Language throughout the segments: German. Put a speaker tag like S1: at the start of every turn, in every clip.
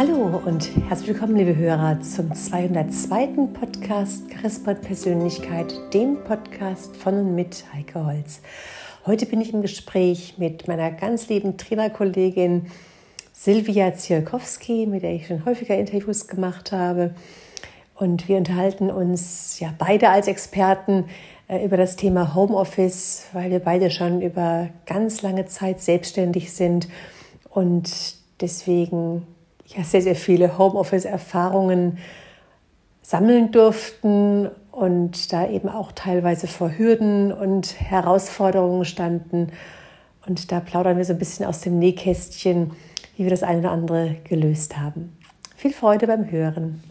S1: Hallo und herzlich willkommen, liebe Hörer, zum 202. Podcast Charisma Persönlichkeit, dem Podcast von und mit Heike Holz. Heute bin ich im Gespräch mit meiner ganz lieben Trainerkollegin Silvia Zielkowski, mit der ich schon häufiger Interviews gemacht habe. Und wir unterhalten uns ja beide als Experten äh, über das Thema Homeoffice, weil wir beide schon über ganz lange Zeit selbstständig sind und deswegen ja sehr, sehr viele Homeoffice-Erfahrungen sammeln durften und da eben auch teilweise vor Hürden und Herausforderungen standen. Und da plaudern wir so ein bisschen aus dem Nähkästchen, wie wir das eine oder andere gelöst haben. Viel Freude beim Hören.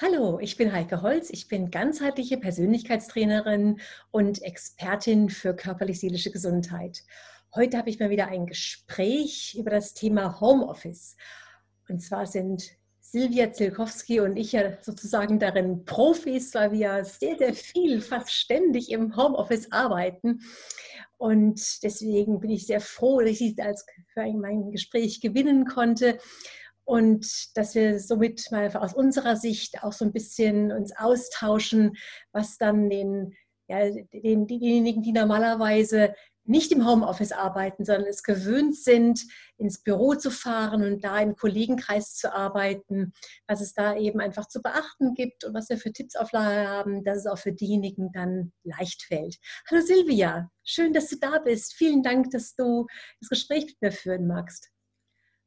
S1: Hallo, ich bin Heike Holz. Ich bin ganzheitliche Persönlichkeitstrainerin und Expertin für körperlich-seelische Gesundheit. Heute habe ich mal wieder ein Gespräch über das Thema Homeoffice. Und zwar sind Silvia Zilkowski und ich ja sozusagen darin Profis, weil wir sehr, sehr viel, fast ständig im Homeoffice arbeiten. Und deswegen bin ich sehr froh, dass ich sie als für mein Gespräch gewinnen konnte und dass wir somit mal aus unserer Sicht auch so ein bisschen uns austauschen, was dann den, ja, den, diejenigen, die normalerweise nicht im Homeoffice arbeiten, sondern es gewöhnt sind, ins Büro zu fahren und da im Kollegenkreis zu arbeiten, was es da eben einfach zu beachten gibt und was wir für Tipps auf Lager haben, dass es auch für diejenigen dann leicht fällt. Hallo Silvia, schön, dass du da bist. Vielen Dank, dass du das Gespräch mit mir führen magst.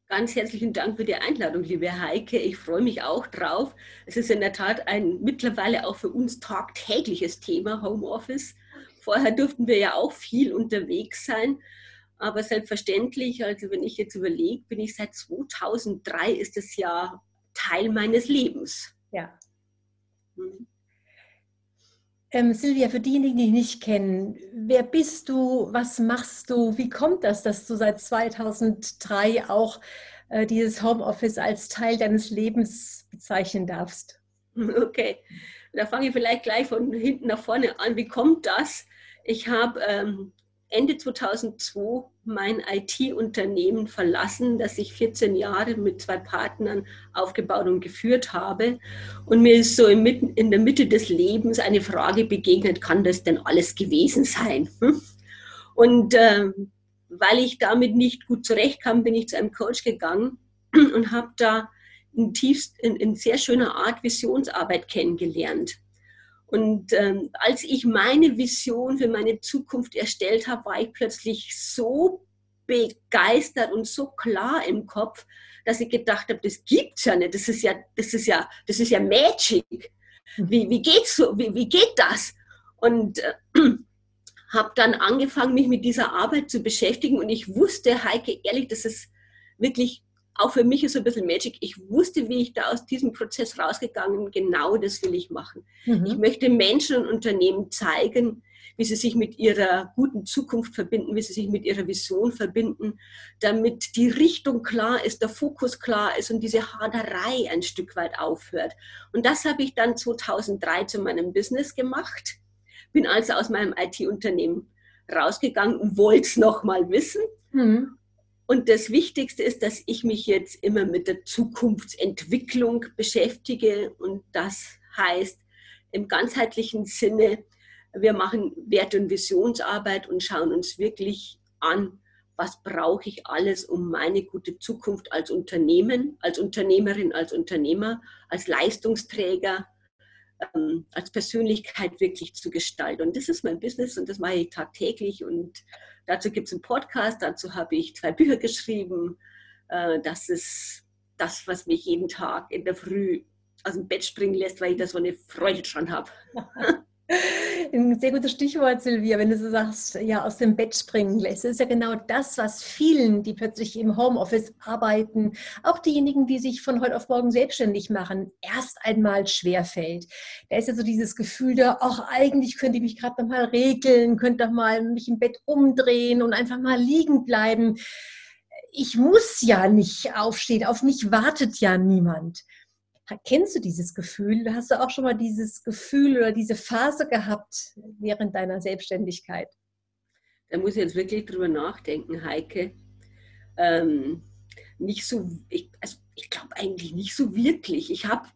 S2: Ganz herzlichen Dank für die Einladung, liebe Heike. Ich freue mich auch drauf. Es ist in der Tat ein mittlerweile auch für uns tagtägliches Thema, Homeoffice. Vorher durften wir ja auch viel unterwegs sein. Aber selbstverständlich, also wenn ich jetzt überlege, bin ich seit 2003 ist das ja Teil meines Lebens.
S1: Ja. Hm. Ähm, Silvia, für diejenigen, die dich nicht kennen, wer bist du, was machst du, wie kommt das, dass du seit 2003 auch äh, dieses Homeoffice als Teil deines Lebens bezeichnen darfst?
S2: Okay, da fange ich vielleicht gleich von hinten nach vorne an. Wie kommt das? Ich habe ähm, Ende 2002 mein IT-Unternehmen verlassen, das ich 14 Jahre mit zwei Partnern aufgebaut und geführt habe. Und mir ist so in der Mitte des Lebens eine Frage begegnet, kann das denn alles gewesen sein? Hm? Und äh, weil ich damit nicht gut zurechtkam, bin ich zu einem Coach gegangen und habe da in, tiefst, in, in sehr schöner Art Visionsarbeit kennengelernt. Und ähm, als ich meine Vision für meine Zukunft erstellt habe, war ich plötzlich so begeistert und so klar im Kopf, dass ich gedacht habe, das gibt's ja nicht. Das ist ja, das ist ja, das ist ja Magic. Wie, wie geht's so? Wie, wie geht das? Und äh, habe dann angefangen, mich mit dieser Arbeit zu beschäftigen. Und ich wusste, Heike, ehrlich, das ist wirklich auch für mich ist so ein bisschen Magic. Ich wusste, wie ich da aus diesem Prozess rausgegangen bin. Genau das will ich machen. Mhm. Ich möchte Menschen und Unternehmen zeigen, wie sie sich mit ihrer guten Zukunft verbinden, wie sie sich mit ihrer Vision verbinden, damit die Richtung klar ist, der Fokus klar ist und diese Haderei ein Stück weit aufhört. Und das habe ich dann 2003 zu meinem Business gemacht. Bin also aus meinem IT-Unternehmen rausgegangen und wollte es nochmal wissen. Mhm. Und das Wichtigste ist, dass ich mich jetzt immer mit der Zukunftsentwicklung beschäftige. Und das heißt im ganzheitlichen Sinne, wir machen Wert- und Visionsarbeit und schauen uns wirklich an, was brauche ich alles, um meine gute Zukunft als Unternehmen, als Unternehmerin, als Unternehmer, als Leistungsträger, ähm, als Persönlichkeit wirklich zu gestalten. Und das ist mein Business und das mache ich tagtäglich und Dazu gibt es einen Podcast, dazu habe ich zwei Bücher geschrieben. Äh, das ist das, was mich jeden Tag in der Früh aus dem Bett springen lässt, weil ich da so eine Freude dran habe.
S1: Ein sehr gutes Stichwort, Silvia, wenn du so sagst, ja, aus dem Bett springen lässt. Das ist ja genau das, was vielen, die plötzlich im Homeoffice arbeiten, auch diejenigen, die sich von heute auf morgen selbstständig machen, erst einmal schwerfällt. Da ist ja so dieses Gefühl da, ach, eigentlich könnte ich mich gerade noch mal regeln, könnte doch mal mich im Bett umdrehen und einfach mal liegen bleiben. Ich muss ja nicht aufstehen, auf mich wartet ja niemand. Kennst du dieses Gefühl? Hast du auch schon mal dieses Gefühl oder diese Phase gehabt während deiner Selbstständigkeit?
S2: Da muss ich jetzt wirklich drüber nachdenken, Heike. Ähm, nicht so, ich, also ich glaube eigentlich nicht so wirklich. Ich habe,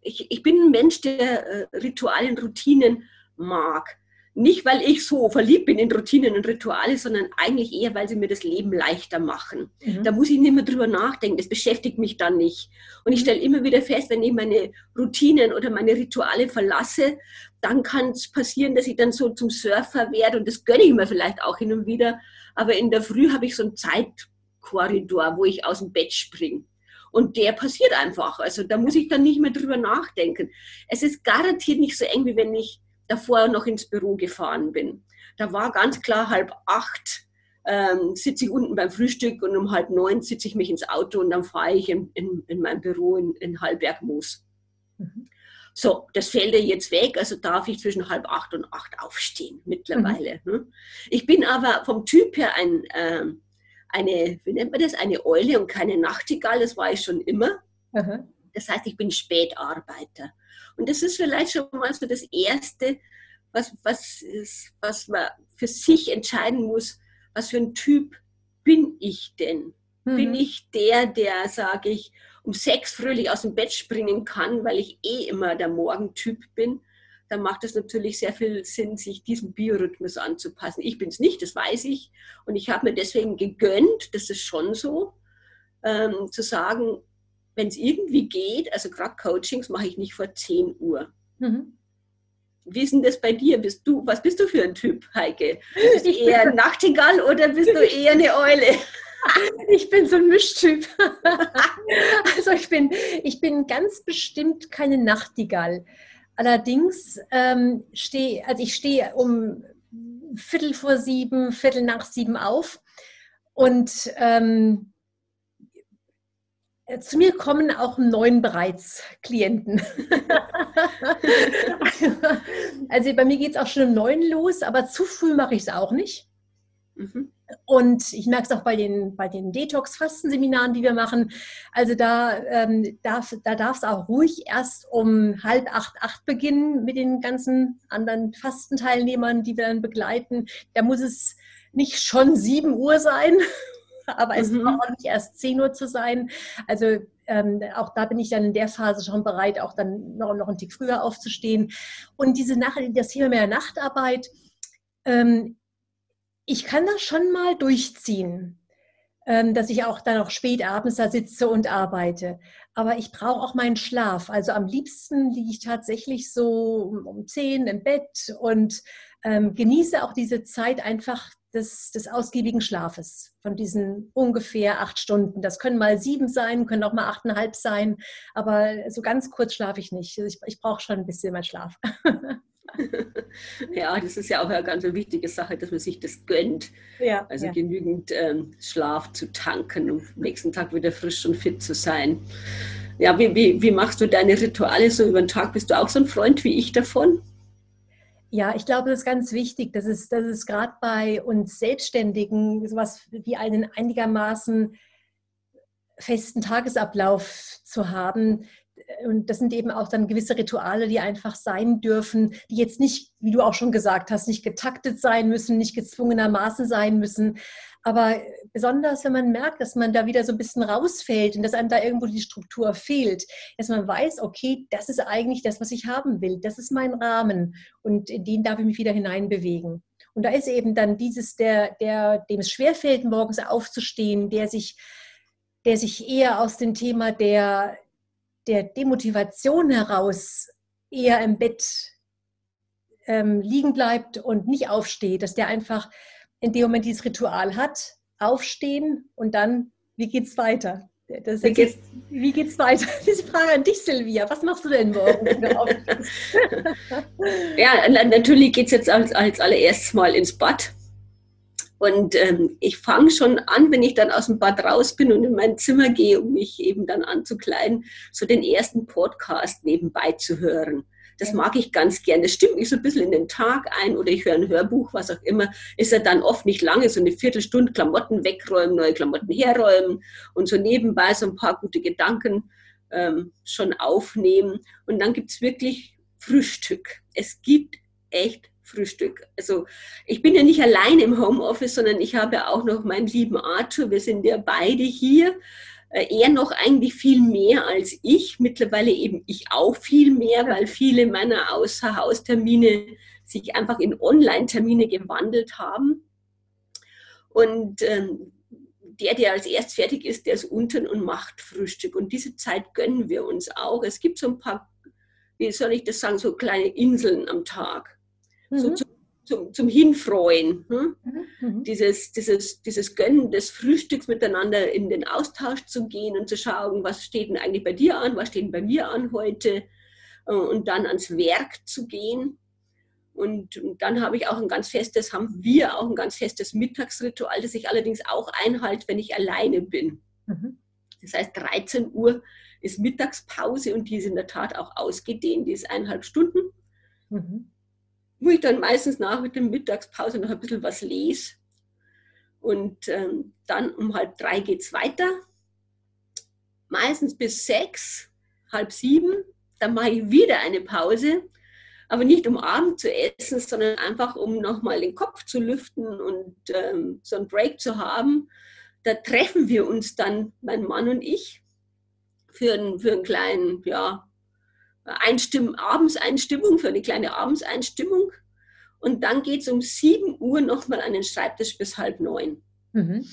S2: ich, ich bin ein Mensch, der äh, Ritualen, Routinen mag. Nicht, weil ich so verliebt bin in Routinen und Rituale, sondern eigentlich eher, weil sie mir das Leben leichter machen. Mhm. Da muss ich nicht mehr drüber nachdenken, das beschäftigt mich dann nicht. Und ich mhm. stelle immer wieder fest, wenn ich meine Routinen oder meine Rituale verlasse, dann kann es passieren, dass ich dann so zum Surfer werde und das gönne ich mir vielleicht auch hin und wieder. Aber in der Früh habe ich so einen Zeitkorridor, wo ich aus dem Bett springe. Und der passiert einfach. Also da muss ich dann nicht mehr drüber nachdenken. Es ist garantiert nicht so eng, wie wenn ich davor noch ins Büro gefahren bin. Da war ganz klar halb acht, ähm, sitze ich unten beim Frühstück und um halb neun sitze ich mich ins Auto und dann fahre ich in, in, in mein Büro in, in Hallbergmoos. Mhm. So, das fällt ja jetzt weg, also darf ich zwischen halb acht und acht aufstehen mittlerweile. Mhm. Ne? Ich bin aber vom Typ her ein, äh, eine, wie nennt man das, eine Eule und keine Nachtigall, das war ich schon immer. Mhm. Das heißt, ich bin Spätarbeiter. Und das ist vielleicht schon mal so das Erste, was, was, ist, was man für sich entscheiden muss, was für ein Typ bin ich denn? Mhm. Bin ich der, der, sage ich, um sechs fröhlich aus dem Bett springen kann, weil ich eh immer der Morgentyp bin? Dann macht es natürlich sehr viel Sinn, sich diesem Biorhythmus anzupassen. Ich bin es nicht, das weiß ich. Und ich habe mir deswegen gegönnt, das ist schon so, ähm, zu sagen, wenn es irgendwie geht, also gerade Coachings mache ich nicht vor 10 Uhr. Mhm. Wie ist denn das bei dir? Bist du, was bist du für ein Typ, Heike? Bist du eher ein Nachtigall oder bist du eher eine Eule?
S1: Ich bin so ein Mischtyp. Also ich bin, ich bin ganz bestimmt keine Nachtigall. Allerdings ähm, stehe, also ich stehe um Viertel vor sieben, Viertel nach sieben auf und ähm, äh, zu mir kommen auch neun bereits Klienten. also bei mir geht es auch schon um neun los, aber zu früh mache ich es auch nicht. Mhm. Und ich merke es auch bei den, bei den Detox-Fastenseminaren, die wir machen. Also da ähm, darf da darf es auch ruhig erst um halb acht, acht beginnen mit den ganzen anderen Fastenteilnehmern, die wir dann begleiten. Da muss es nicht schon sieben Uhr sein aber es mhm. braucht nicht erst 10 Uhr zu sein. Also ähm, auch da bin ich dann in der Phase schon bereit, auch dann noch, noch einen Tick früher aufzustehen. Und diese Nacht, das Thema mehr Nachtarbeit, ähm, ich kann das schon mal durchziehen, ähm, dass ich auch dann auch spät abends da sitze und arbeite. Aber ich brauche auch meinen Schlaf. Also am liebsten liege ich tatsächlich so um, um 10 im Bett und ähm, genieße auch diese Zeit einfach des, des ausgiebigen Schlafes, von diesen ungefähr acht Stunden. Das können mal sieben sein, können auch mal achteinhalb sein, aber so ganz kurz schlafe ich nicht. Also ich, ich brauche schon ein bisschen mehr Schlaf.
S2: ja, das ist ja auch eine ganz wichtige Sache, dass man sich das gönnt. Ja, also ja. genügend ähm, Schlaf zu tanken, um am nächsten Tag wieder frisch und fit zu sein. Ja, wie, wie, wie machst du deine Rituale so über den Tag? Bist du auch so ein Freund wie ich davon?
S1: Ja, ich glaube, das ist ganz wichtig. Das ist, das ist gerade bei uns Selbstständigen sowas wie einen einigermaßen festen Tagesablauf zu haben. Und das sind eben auch dann gewisse Rituale, die einfach sein dürfen, die jetzt nicht, wie du auch schon gesagt hast, nicht getaktet sein müssen, nicht gezwungenermaßen sein müssen, aber besonders, wenn man merkt, dass man da wieder so ein bisschen rausfällt und dass einem da irgendwo die Struktur fehlt, dass man weiß, okay, das ist eigentlich das, was ich haben will. Das ist mein Rahmen und in den darf ich mich wieder hineinbewegen. Und da ist eben dann dieses, der, der, dem es schwerfällt, morgens aufzustehen, der sich, der sich eher aus dem Thema der, der Demotivation heraus eher im Bett ähm, liegen bleibt und nicht aufsteht, dass der einfach in dem Moment dieses Ritual hat, aufstehen und dann, wie geht's weiter?
S2: Das wie, geht's,
S1: wie geht's weiter? Diese Frage an dich, Silvia. Was machst du denn morgen?
S2: ja, natürlich geht es jetzt als, als allererstes mal ins Bad. Und ähm, ich fange schon an, wenn ich dann aus dem Bad raus bin und in mein Zimmer gehe, um mich eben dann anzukleiden, so den ersten Podcast nebenbei zu hören. Das mag ich ganz gern. Das stimmt mich so ein bisschen in den Tag ein oder ich höre ein Hörbuch, was auch immer. Ist ja dann oft nicht lange, so eine Viertelstunde Klamotten wegräumen, neue Klamotten herräumen und so nebenbei so ein paar gute Gedanken ähm, schon aufnehmen. Und dann gibt es wirklich Frühstück. Es gibt echt Frühstück. Also ich bin ja nicht allein im Homeoffice, sondern ich habe auch noch meinen lieben Arthur. Wir sind ja beide hier. Äh, er noch eigentlich viel mehr als ich. Mittlerweile eben ich auch viel mehr, weil viele meiner Außerhaustermine sich einfach in Online-Termine gewandelt haben. Und ähm, der, der als erst fertig ist, der ist unten und macht Frühstück. Und diese Zeit gönnen wir uns auch. Es gibt so ein paar, wie soll ich das sagen, so kleine Inseln am Tag. Mhm. So zum, zum, Hinfreuen. Hm? Mhm. mhm. Dieses, dieses, dieses Gönnen des Frühstücks miteinander in den Austausch zu gehen und zu schauen, was steht denn eigentlich bei dir an, was steht denn bei mir an heute. Äh, und dann ans Werk zu gehen und, dann habe ich auch ein ganz festes, haben wir auch ein ganz festes Mittagsritual, das ich allerdings auch einhalte, wenn ich alleine bin. Mhm. Das heißt, 13 Uhr ist Mittagspause und die ist in der Tat auch ausgedehnt, die ist eineinhalb Stunden. Mhm. Wo ich dann meistens nach mit der Mittagspause noch ein bisschen was lese. Und ähm, dann um halb drei geht es weiter. Meistens bis sechs, halb sieben. Dann mache ich wieder eine Pause aber nicht um Abend zu essen, sondern einfach um nochmal den Kopf zu lüften und ähm, so einen Break zu haben. Da treffen wir uns dann, mein Mann und ich, für einen, für einen kleinen, ja, Einstimm Abendseinstimmung, für eine kleine Abendseinstimmung. Und dann geht es um 7 Uhr nochmal an den Schreibtisch bis halb neun. Mhm.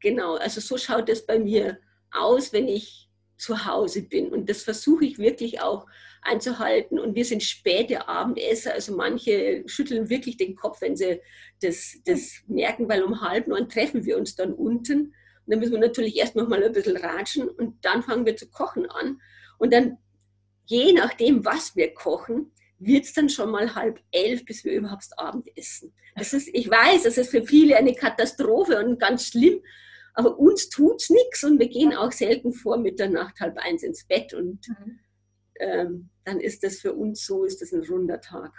S2: Genau, also so schaut es bei mir aus, wenn ich zu Hause bin. Und das versuche ich wirklich auch einzuhalten. Und wir sind späte Abendesser. Also manche schütteln wirklich den Kopf, wenn sie das, das merken, weil um halb neun treffen wir uns dann unten. Und dann müssen wir natürlich erst noch mal ein bisschen ratschen und dann fangen wir zu kochen an. Und dann, je nachdem, was wir kochen, wird es dann schon mal halb elf, bis wir überhaupt Abend essen. Das ist, ich weiß, das ist für viele eine Katastrophe und ganz schlimm, aber uns tut es nichts und wir gehen auch selten vor Mitternacht halb eins ins Bett und mhm ähm, dann ist das für uns so, ist das ein runder Tag.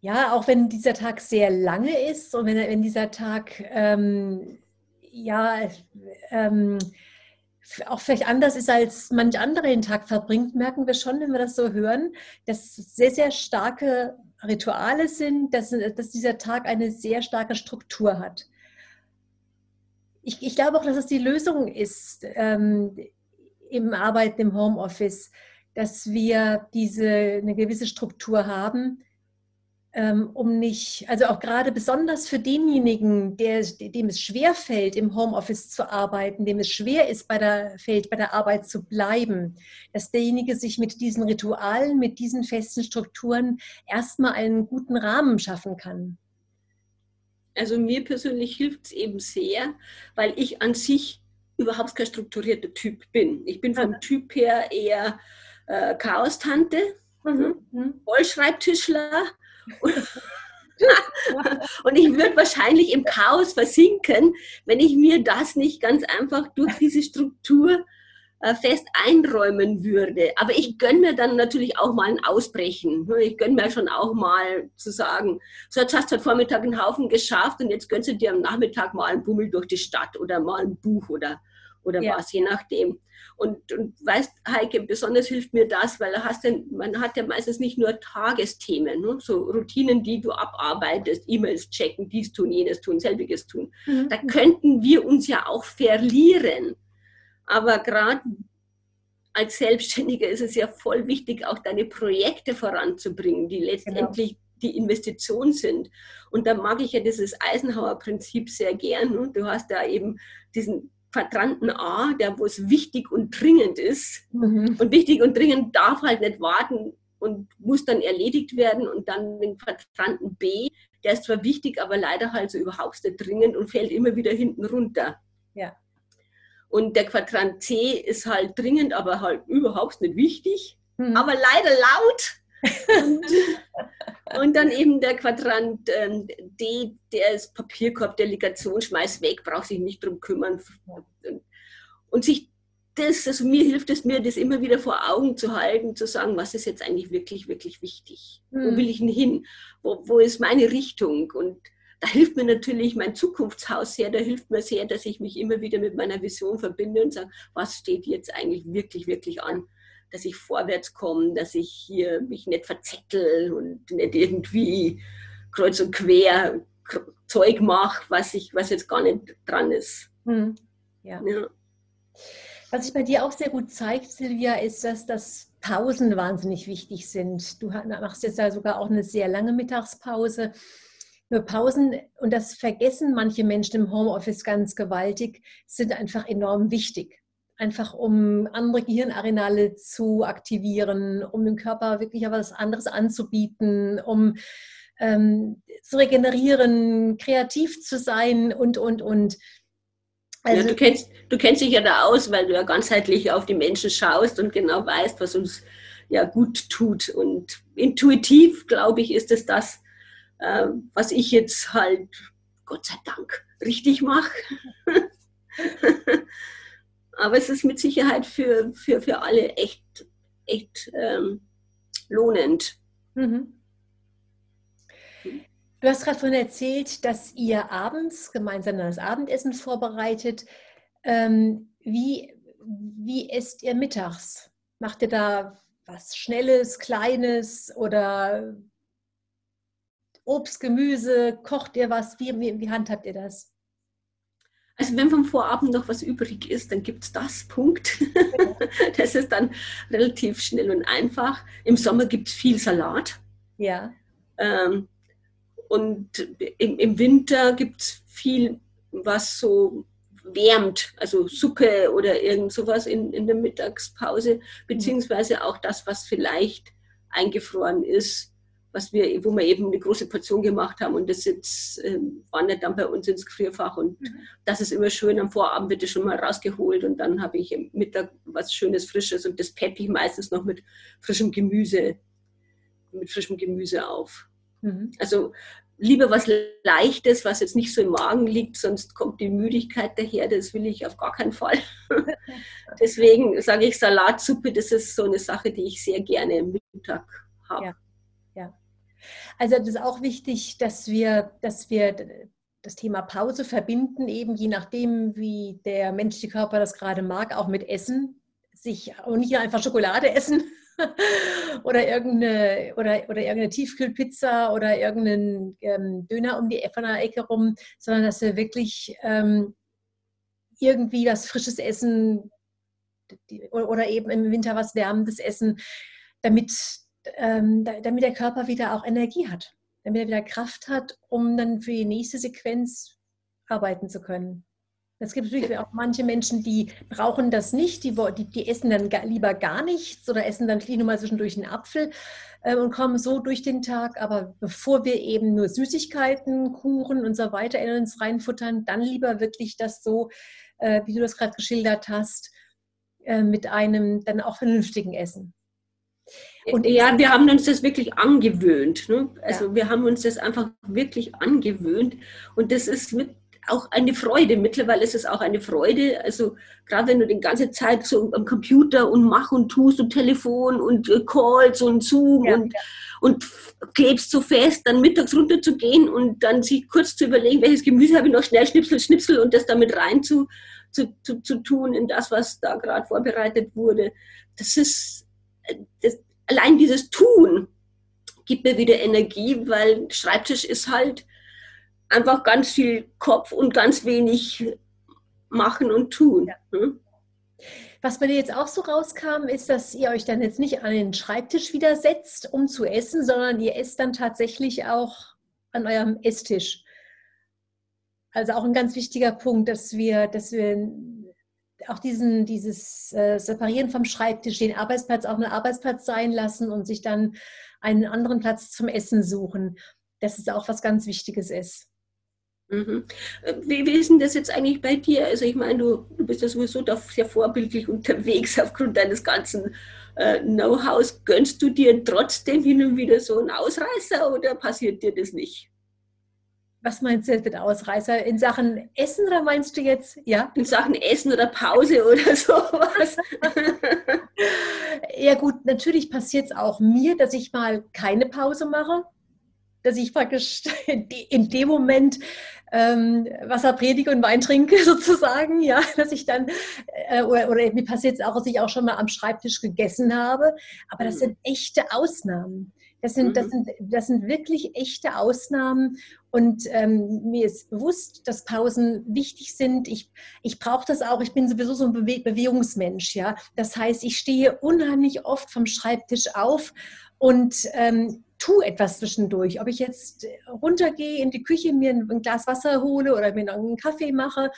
S1: Ja, auch wenn dieser Tag sehr lange ist und wenn, wenn dieser Tag ähm, ja ähm, auch vielleicht anders ist, als manch andere den Tag verbringt, merken wir schon, wenn wir das so hören, dass sehr, sehr starke Rituale sind, dass, dass dieser Tag eine sehr starke Struktur hat. Ich, ich glaube auch, dass es die Lösung ist, ähm, im Arbeiten im Homeoffice, dass wir diese eine gewisse Struktur haben, um nicht, also auch gerade besonders für denjenigen, der, dem es schwer fällt, im Homeoffice zu arbeiten, dem es schwer ist, bei der, fällt, bei der Arbeit zu bleiben, dass derjenige sich mit diesen Ritualen, mit diesen festen Strukturen erstmal einen guten Rahmen schaffen kann.
S2: Also mir persönlich hilft es eben sehr, weil ich an sich überhaupt kein strukturierter Typ bin. Ich bin vom Typ her eher äh, Chaos-Tante, mhm. mhm. Vollschreibtischler. Und ich würde wahrscheinlich im Chaos versinken, wenn ich mir das nicht ganz einfach durch diese Struktur äh, fest einräumen würde. Aber ich gönne mir dann natürlich auch mal ein Ausbrechen. Ich gönne mir schon auch mal zu sagen, so jetzt hast du heute Vormittag einen Haufen geschafft und jetzt gönnst du dir am Nachmittag mal einen Bummel durch die Stadt oder mal ein Buch oder, oder ja. was, je nachdem. Und, und weißt, Heike, besonders hilft mir das, weil hast denn, man hat ja meistens nicht nur Tagesthemen, ne? so Routinen, die du abarbeitest, E-Mails checken, dies tun, jenes tun, selbiges tun. Mhm. Da könnten wir uns ja auch verlieren. Aber gerade als Selbstständiger ist es ja voll wichtig, auch deine Projekte voranzubringen, die letztendlich genau. die Investition sind. Und da mag ich ja dieses Eisenhower-Prinzip sehr gern. Und du hast da eben diesen Quadranten A, der wo es wichtig und dringend ist. Mhm. Und wichtig und dringend darf halt nicht warten und muss dann erledigt werden. Und dann den Quadranten B, der ist zwar wichtig, aber leider halt so überhaupt nicht dringend und fällt immer wieder hinten runter. Ja. Und der Quadrant C ist halt dringend, aber halt überhaupt nicht wichtig, mhm. aber leider laut. Und, und, dann eben der Quadrant ähm, D, der ist Papierkorb, Delegation, schmeiß weg, braucht sich nicht drum kümmern. Und sich das, also mir hilft es mir, das immer wieder vor Augen zu halten, zu sagen, was ist jetzt eigentlich wirklich, wirklich wichtig? Mhm. Wo will ich denn hin? Wo, wo ist meine Richtung? Und da hilft mir natürlich mein Zukunftshaus sehr, da hilft mir sehr, dass ich mich immer wieder mit meiner Vision verbinde und sage, was steht jetzt eigentlich wirklich, wirklich an. Dass ich vorwärts komme, dass ich hier mich nicht verzettel und nicht irgendwie kreuz und quer Zeug mache, was, was jetzt gar nicht dran ist. Hm.
S1: Ja. ja. Was sich bei dir auch sehr gut zeigt, Silvia, ist, dass das Pausen wahnsinnig wichtig sind. Du machst jetzt ja sogar auch eine sehr lange Mittagspause. Nur Pausen, und das vergessen manche Menschen im Homeoffice ganz gewaltig, sind einfach enorm wichtig. Einfach um andere Gehirnareale zu aktivieren, um dem Körper wirklich etwas anderes anzubieten, um ähm, zu regenerieren, kreativ zu sein und, und, und.
S2: Also, ja, du, kennst, du kennst dich ja da aus, weil du ja ganzheitlich auf die Menschen schaust und genau weißt, was uns ja gut tut. Und intuitiv, glaube ich, ist es das, äh, was ich jetzt halt, Gott sei Dank, richtig mache. Aber es ist mit Sicherheit für, für, für alle echt, echt ähm, lohnend. Mhm.
S1: Du hast gerade vorhin erzählt, dass ihr abends gemeinsam das Abendessen vorbereitet. Ähm, wie, wie esst ihr mittags? Macht ihr da was Schnelles, Kleines oder Obst, Gemüse? Kocht ihr was? Wie, wie, wie handhabt ihr das?
S2: Also wenn vom Vorabend noch was übrig ist, dann gibt es das, Punkt. das ist dann relativ schnell und einfach. Im Sommer gibt es viel Salat.
S1: Ja.
S2: Ähm, und im, im Winter gibt es viel, was so wärmt, also Suppe oder irgend sowas in, in der Mittagspause, beziehungsweise auch das, was vielleicht eingefroren ist, was wir, wo wir eben eine große Portion gemacht haben und das jetzt äh, wandert dann bei uns ins Gefrierfach und mhm. das ist immer schön. Am Vorabend wird es schon mal rausgeholt und dann habe ich am Mittag was Schönes, Frisches und das peppe ich meistens noch mit frischem Gemüse, mit frischem Gemüse auf. Mhm. Also lieber was Leichtes, was jetzt nicht so im Magen liegt, sonst kommt die Müdigkeit daher. Das will ich auf gar keinen Fall. Deswegen sage ich Salatsuppe, das ist so eine Sache, die ich sehr gerne im Mittag habe.
S1: Ja. Also das ist auch wichtig, dass wir, dass wir das Thema Pause verbinden, eben je nachdem, wie der menschliche Körper das gerade mag, auch mit Essen. Sich und nicht einfach Schokolade essen, oder irgendeine oder, oder irgendeine Tiefkühlpizza oder irgendeinen ähm, Döner um die von Ecke rum, sondern dass wir wirklich ähm, irgendwie was frisches Essen die, oder eben im Winter was wärmendes Essen, damit, ähm, damit der Körper wieder auch Energie hat, damit er wieder Kraft hat, um dann für die nächste Sequenz arbeiten zu können. Es gibt natürlich auch manche Menschen, die brauchen das nicht, die, die, die essen dann lieber gar nichts oder essen dann nur mal zwischendurch einen Apfel äh, und kommen so durch den Tag. Aber bevor wir eben nur Süßigkeiten, Kuchen und so weiter in uns reinfuttern, dann lieber wirklich das so, äh, wie du das gerade geschildert hast, äh, mit einem dann auch vernünftigen Essen.
S2: Und ja, wir haben uns das wirklich angewöhnt. Ne? Also ja. wir haben uns das einfach wirklich angewöhnt. Und das ist mit auch eine Freude. Mittlerweile ist es auch eine Freude. Also gerade wenn du die ganze Zeit so am Computer und mach und tust und Telefon und äh, Calls und Zoom ja, und, ja. und klebst so fest, dann mittags runter zu gehen und dann sich kurz zu überlegen, welches Gemüse habe ich noch schnell schnipsel, schnipsel und das damit rein zu, zu, zu, zu tun in das, was da gerade vorbereitet wurde. Das ist das, allein dieses Tun gibt mir wieder Energie, weil Schreibtisch ist halt einfach ganz viel Kopf und ganz wenig machen und tun. Hm?
S1: Was bei dir jetzt auch so rauskam, ist, dass ihr euch dann jetzt nicht an den Schreibtisch wieder setzt, um zu essen, sondern ihr esst dann tatsächlich auch an eurem Esstisch. Also auch ein ganz wichtiger Punkt, dass wir, dass wir auch diesen, dieses äh, Separieren vom Schreibtisch, den Arbeitsplatz auch einen Arbeitsplatz sein lassen und sich dann einen anderen Platz zum Essen suchen. dass es auch was ganz Wichtiges ist.
S2: Mhm. Äh, wie, wie ist denn das jetzt eigentlich bei dir? Also ich meine, du, du bist ja sowieso da sehr vorbildlich unterwegs aufgrund deines ganzen äh, Know-hows. Gönnst du dir trotzdem hin und wieder so einen Ausreißer oder passiert dir das nicht?
S1: Was meinst du jetzt mit Ausreißer? In Sachen Essen oder meinst du jetzt, ja?
S2: In Sachen Essen oder Pause oder sowas.
S1: ja gut, natürlich passiert es auch mir, dass ich mal keine Pause mache dass ich praktisch in dem Moment ähm, Wasser predige und Wein trinke sozusagen, ja, dass ich dann, äh, oder, oder mir passiert es auch, dass ich auch schon mal am Schreibtisch gegessen habe, aber das mhm. sind echte Ausnahmen. Das sind, das, mhm. sind, das sind wirklich echte Ausnahmen und ähm, mir ist bewusst, dass Pausen wichtig sind. Ich, ich brauche das auch. Ich bin sowieso so ein Bewe Bewegungsmensch. Ja? Das heißt, ich stehe unheimlich oft vom Schreibtisch auf und ähm, tue etwas zwischendurch. Ob ich jetzt runtergehe in die Küche, mir ein, ein Glas Wasser hole oder mir noch einen Kaffee mache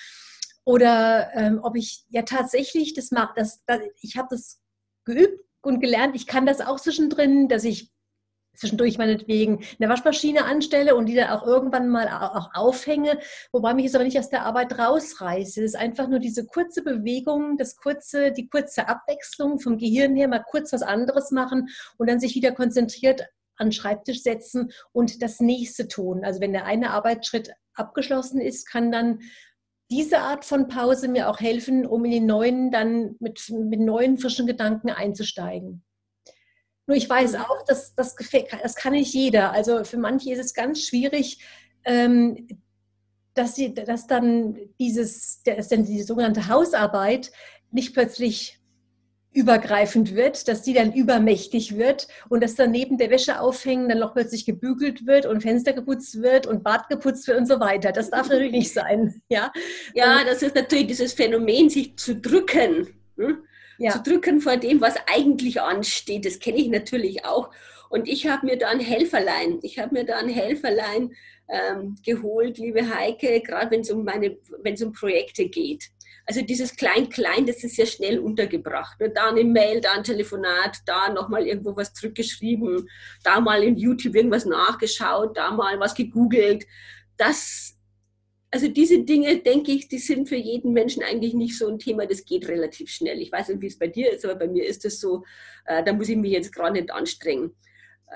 S1: oder ähm, ob ich ja tatsächlich das mache. Das, das, ich habe das geübt und gelernt. Ich kann das auch zwischendrin, dass ich zwischendurch meinetwegen eine Waschmaschine anstelle und die dann auch irgendwann mal auch aufhänge, wobei mich es aber nicht aus der Arbeit rausreiße. Es ist einfach nur diese kurze Bewegung, das kurze, die kurze Abwechslung vom Gehirn her, mal kurz was anderes machen und dann sich wieder konzentriert an den Schreibtisch setzen und das nächste tun. Also wenn der eine Arbeitsschritt abgeschlossen ist, kann dann diese Art von Pause mir auch helfen, um in den neuen dann mit, mit neuen frischen Gedanken einzusteigen. Nur ich weiß mhm. auch, dass das das kann nicht jeder. Also für manche ist es ganz schwierig, ähm, dass, sie, dass dann dieses, dass dann die sogenannte Hausarbeit nicht plötzlich übergreifend wird, dass die dann übermächtig wird und dass dann neben der Wäsche aufhängen dann noch plötzlich gebügelt wird und Fenster geputzt wird und Bad geputzt wird und so weiter. Das darf natürlich nicht sein. Ja,
S2: ja das ist natürlich dieses Phänomen, sich zu drücken. Hm? Ja. zu drücken vor dem, was eigentlich ansteht. Das kenne ich natürlich auch. Und ich habe mir da ein Helferlein, ich habe mir da ein Helferlein ähm, geholt, liebe Heike, gerade wenn es um meine, wenn es um Projekte geht. Also dieses Klein-Klein, das ist ja schnell untergebracht. Da eine Mail, da ein Telefonat, da nochmal irgendwo was zurückgeschrieben, da mal in YouTube irgendwas nachgeschaut, da mal was gegoogelt. Das also diese Dinge, denke ich, die sind für jeden Menschen eigentlich nicht so ein Thema, das geht relativ schnell. Ich weiß nicht, wie es bei dir ist, aber bei mir ist es so, äh, da muss ich mich jetzt gerade nicht anstrengen.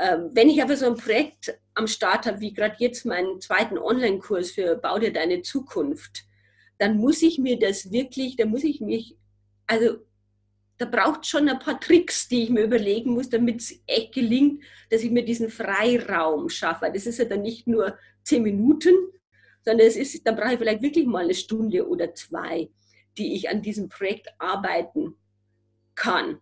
S2: Ähm, wenn ich aber so ein Projekt am Start habe, wie gerade jetzt meinen zweiten Online-Kurs für Bau dir deine Zukunft, dann muss ich mir das wirklich, da muss ich mich, also da braucht schon ein paar Tricks, die ich mir überlegen muss, damit es echt gelingt, dass ich mir diesen Freiraum schaffe. Das ist ja dann nicht nur zehn Minuten, sondern es ist, dann brauche ich vielleicht wirklich mal eine Stunde oder zwei, die ich an diesem Projekt arbeiten kann.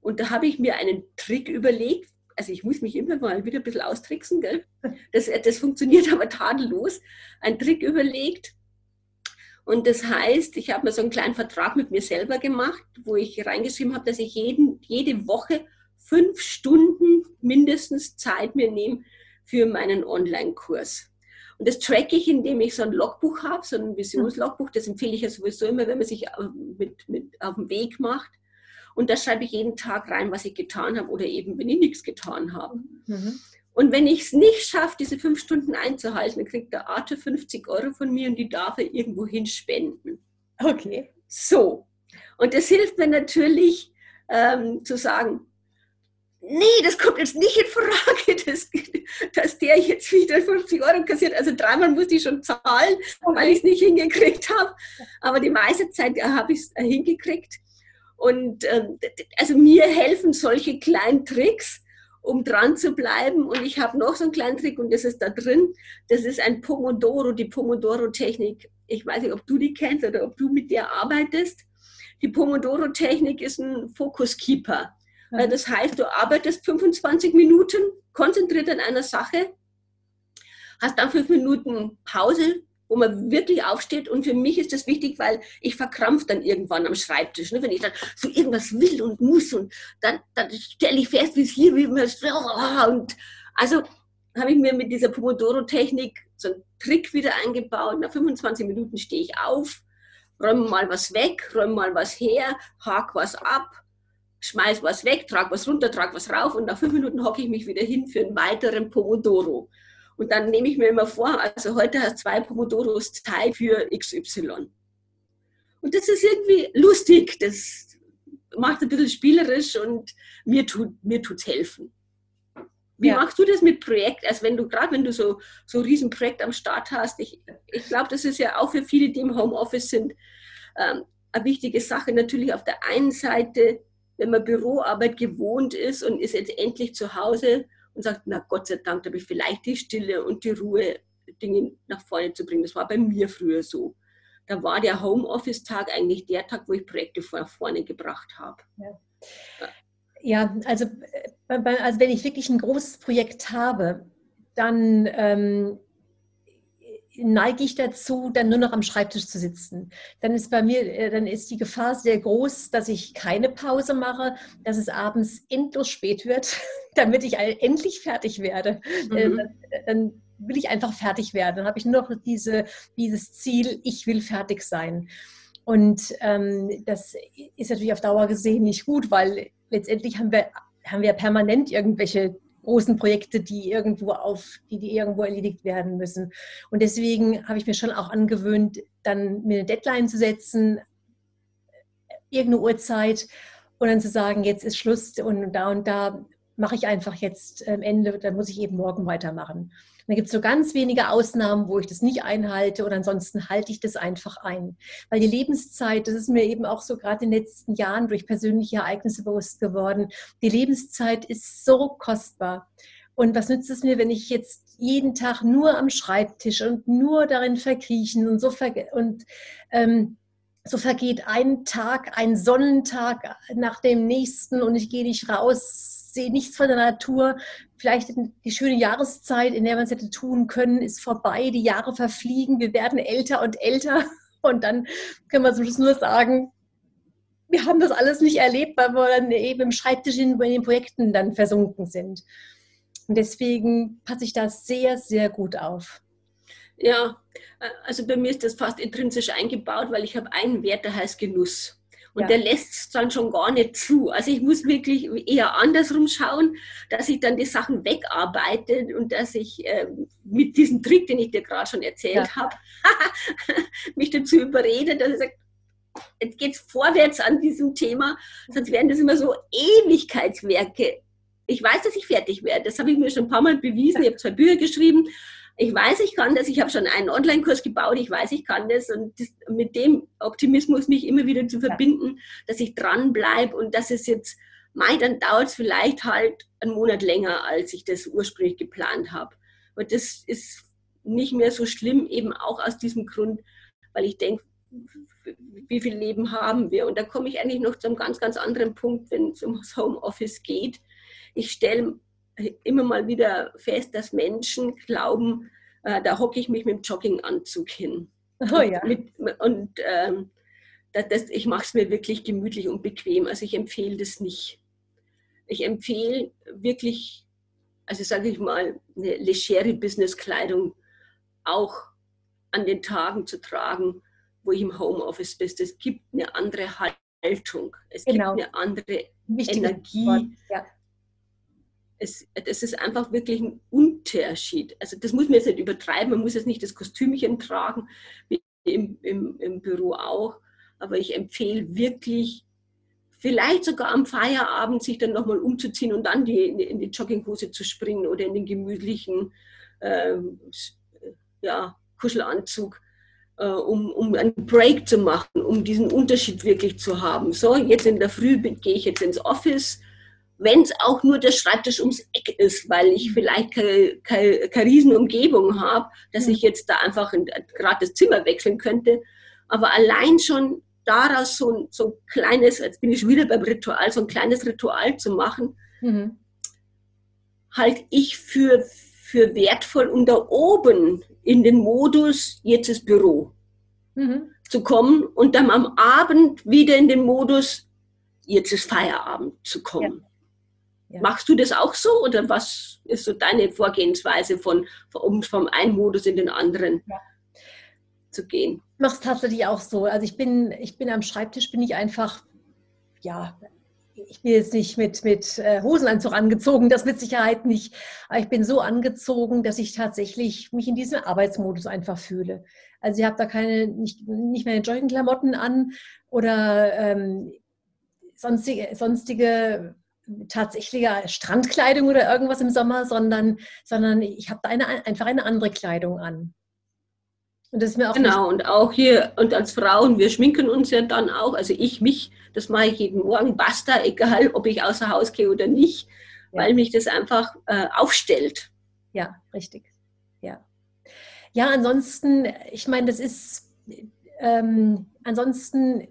S2: Und da habe ich mir einen Trick überlegt. Also ich muss mich immer mal wieder ein bisschen austricksen, gell? Das, das funktioniert aber tadellos. Ein Trick überlegt. Und das heißt, ich habe mir so einen kleinen Vertrag mit mir selber gemacht, wo ich reingeschrieben habe, dass ich jeden, jede Woche fünf Stunden mindestens Zeit mir nehme für meinen Online-Kurs. Und das tracke ich, indem ich so ein Logbuch habe, so ein Visionslogbuch. Das empfehle ich ja sowieso immer, wenn man sich mit, mit auf den Weg macht. Und da schreibe ich jeden Tag rein, was ich getan habe oder eben, wenn ich nichts getan habe. Mhm. Und wenn ich es nicht schaffe, diese fünf Stunden einzuhalten, dann kriegt der Arthur 50 Euro von mir und die darf er irgendwo hinspenden.
S1: Okay.
S2: So. Und das hilft mir natürlich ähm, zu sagen, nee, das kommt jetzt nicht in Frage, dass, dass der jetzt wieder 50 Euro kassiert. Also dreimal musste ich schon zahlen, weil ich es nicht hingekriegt habe. Aber die meiste Zeit äh, habe ich es äh, hingekriegt. Und ähm, also mir helfen solche kleinen Tricks, um dran zu bleiben. Und ich habe noch so einen kleinen Trick und das ist da drin. Das ist ein Pomodoro, die Pomodoro-Technik. Ich weiß nicht, ob du die kennst oder ob du mit der arbeitest. Die Pomodoro-Technik ist ein Focus Keeper. Mhm. Das heißt, du arbeitest 25 Minuten konzentriert an einer Sache, hast dann fünf Minuten Pause, wo man wirklich aufsteht. Und für mich ist das wichtig, weil ich verkrampfe dann irgendwann am Schreibtisch. Ne? Wenn ich dann so irgendwas will und muss und dann, dann stelle ich fest, wie es hier, wie man und also habe ich mir mit dieser Pomodoro-Technik so einen Trick wieder eingebaut. Nach 25 Minuten stehe ich auf, räume mal was weg, räume mal was her, hake was ab, schmeiß was weg, trag was runter, trag was rauf und nach fünf Minuten hocke ich mich wieder hin für einen weiteren Pomodoro. Und dann nehme ich mir immer vor, also heute hast zwei Pomodoros Zeit für XY. Und das ist irgendwie lustig, das macht ein bisschen spielerisch und mir tut mir tut's helfen. Wie ja. machst du das mit Projekt? Also wenn du gerade wenn du so so ein Riesenprojekt am Start hast, ich, ich glaube, das ist ja auch für viele, die im Homeoffice sind, ähm, eine wichtige Sache. Natürlich auf der einen Seite wenn man Büroarbeit gewohnt ist und ist jetzt endlich zu Hause und sagt, na Gott sei Dank, da habe ich vielleicht die Stille und die Ruhe, Dinge nach vorne zu bringen. Das war bei mir früher so. Da war der Homeoffice-Tag eigentlich der Tag, wo ich Projekte nach vorne gebracht habe.
S1: Ja. Ja, also, äh, also wenn ich wirklich ein großes Projekt habe, dann ähm, neige ich dazu, dann nur noch am Schreibtisch zu sitzen. Dann ist bei mir, äh, dann ist die Gefahr sehr groß, dass ich keine Pause mache, dass es abends endlos spät wird, damit ich endlich fertig werde. Äh, mhm. Dann will ich einfach fertig werden. Dann habe ich nur noch diese, dieses Ziel, ich will fertig sein. Und ähm, das ist natürlich auf Dauer gesehen nicht gut, weil letztendlich haben wir, haben wir permanent irgendwelche großen Projekte, die irgendwo auf, die, die irgendwo erledigt werden müssen. Und deswegen habe ich mir schon auch angewöhnt, dann mir eine Deadline zu setzen, irgendeine Uhrzeit und dann zu sagen, jetzt ist Schluss und da und da mache ich einfach jetzt am Ende, dann muss ich eben morgen weitermachen. Dann gibt es so ganz wenige Ausnahmen, wo ich das nicht einhalte und ansonsten halte ich das einfach ein. Weil die Lebenszeit, das ist mir eben auch so gerade in den letzten Jahren durch persönliche Ereignisse bewusst geworden, die Lebenszeit ist so kostbar. Und was nützt es mir, wenn ich jetzt jeden Tag nur am Schreibtisch und nur darin verkriechen und so ver und ähm, so vergeht ein Tag, ein Sonnentag nach dem nächsten und ich gehe nicht raus sehe nichts von der Natur. Vielleicht die schöne Jahreszeit, in der man es hätte tun können, ist vorbei. Die Jahre verfliegen. Wir werden älter und älter. Und dann können wir zum Schluss nur sagen, wir haben das alles nicht erlebt, weil wir dann eben im Schreibtisch in, den Projekten dann versunken sind. Und deswegen passe ich da sehr, sehr gut auf.
S2: Ja, also bei mir ist das fast intrinsisch eingebaut, weil ich habe einen Wert, der heißt Genuss. Und ja. der lässt es dann schon gar nicht zu. Also ich muss wirklich eher andersrum schauen, dass ich dann die Sachen wegarbeite und dass ich äh, mit diesem Trick, den ich dir gerade schon erzählt ja. habe, mich dazu überrede, dass ich sage, jetzt geht es vorwärts an diesem Thema, sonst werden das immer so Ewigkeitswerke. Ich weiß, dass ich fertig werde. Das habe ich mir schon ein paar Mal bewiesen. Ich habe zwei Bücher geschrieben ich weiß, ich kann das, ich habe schon einen Online-Kurs gebaut, ich weiß, ich kann das und das, mit dem Optimismus mich immer wieder zu verbinden, ja. dass ich dranbleibe und dass es jetzt, mei, dann dauert es vielleicht halt einen Monat länger, als ich das ursprünglich geplant habe. Und das ist nicht mehr so schlimm, eben auch aus diesem Grund, weil ich denke, wie viel Leben haben wir? Und da komme ich eigentlich noch zu einem ganz, ganz anderen Punkt, wenn es ums Homeoffice geht. Ich stelle immer mal wieder fest, dass Menschen glauben, äh, da hocke ich mich mit dem Jogginganzug hin. Oh ja. Mit, und ähm, das, das, ich mache es mir wirklich gemütlich und bequem. Also ich empfehle das nicht. Ich empfehle wirklich, also sage ich mal, eine legere Businesskleidung auch an den Tagen zu tragen, wo ich im Homeoffice bin. Es gibt eine andere Haltung. Es genau. gibt eine andere Wichtige Energie. Ja es, es ist einfach wirklich ein Unterschied. Also das muss man jetzt nicht übertreiben, man muss jetzt nicht das Kostümchen tragen, wie im, im, im Büro auch, aber ich empfehle wirklich, vielleicht sogar am Feierabend sich dann nochmal umzuziehen und dann die, in die Jogginghose zu springen oder in den gemütlichen äh, ja, Kuschelanzug, äh, um, um einen Break zu machen, um diesen Unterschied wirklich zu haben. So, jetzt in der Früh gehe ich jetzt ins Office, wenn es auch nur der Schreibtisch ums Eck ist, weil ich vielleicht keine, keine, keine Riesenumgebung habe, dass ich jetzt da einfach gerade das Zimmer wechseln könnte. Aber allein schon daraus so, so ein kleines, jetzt bin ich wieder beim Ritual, so ein kleines Ritual zu machen, mhm. halte ich für, für wertvoll, um da oben in den Modus, jetzt ist Büro, mhm. zu kommen und dann am Abend wieder in den Modus, jetzt ist Feierabend zu kommen. Ja. Ja. Machst du das auch so oder was ist so deine Vorgehensweise von, um vom einen Modus in den anderen ja. zu gehen?
S1: Ich mache es tatsächlich auch so. Also ich bin, ich bin am Schreibtisch, bin ich einfach, ja, ich bin jetzt nicht mit, mit äh, Hosenanzug angezogen, das mit Sicherheit nicht. Aber ich bin so angezogen, dass ich tatsächlich mich in diesem Arbeitsmodus einfach fühle. Also ich habe da keine, nicht, nicht mehr Joggingklamotten an oder ähm, sonstige, sonstige tatsächliche Strandkleidung oder irgendwas im Sommer, sondern, sondern ich habe da eine, einfach eine andere Kleidung an.
S2: Und das ist mir auch genau, und auch hier, und als Frauen, wir schminken uns ja dann auch, also ich mich, das mache ich jeden Morgen, basta, egal ob ich außer Haus gehe oder nicht, ja. weil mich das einfach äh, aufstellt.
S1: Ja, richtig. Ja. Ja, ansonsten, ich meine, das ist, ähm, ansonsten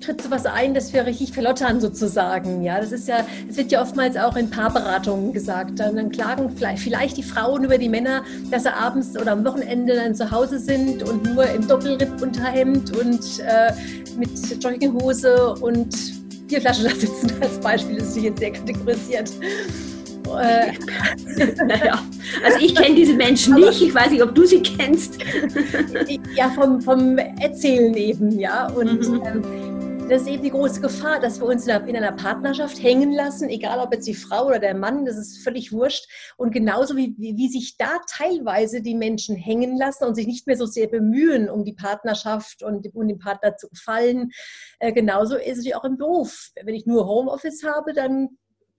S1: tritt sowas ein, dass wir richtig verlottern sozusagen. Ja, das ist ja, es wird ja oftmals auch in Paarberatungen gesagt. Dann, dann klagen vielleicht, vielleicht, die Frauen über die Männer, dass sie abends oder am Wochenende dann zu Hause sind und nur im Doppelripp-Unterhemd und äh, mit Jogginghose und vier Flaschen da sitzen. Als Beispiel ist sie jetzt sehr kategorisiert.
S2: Äh, naja, also ich kenne diese Menschen nicht, ich weiß nicht, ob du sie kennst.
S1: ja, vom, vom Erzählen eben, ja. Und mhm. ähm, das ist eben die große Gefahr, dass wir uns in einer Partnerschaft hängen lassen, egal ob jetzt die Frau oder der Mann, das ist völlig wurscht. Und genauso wie, wie, sich da teilweise die Menschen hängen lassen und sich nicht mehr so sehr bemühen, um die Partnerschaft und um dem Partner zu gefallen, äh, genauso ist es auch im Beruf. Wenn ich nur Homeoffice habe, dann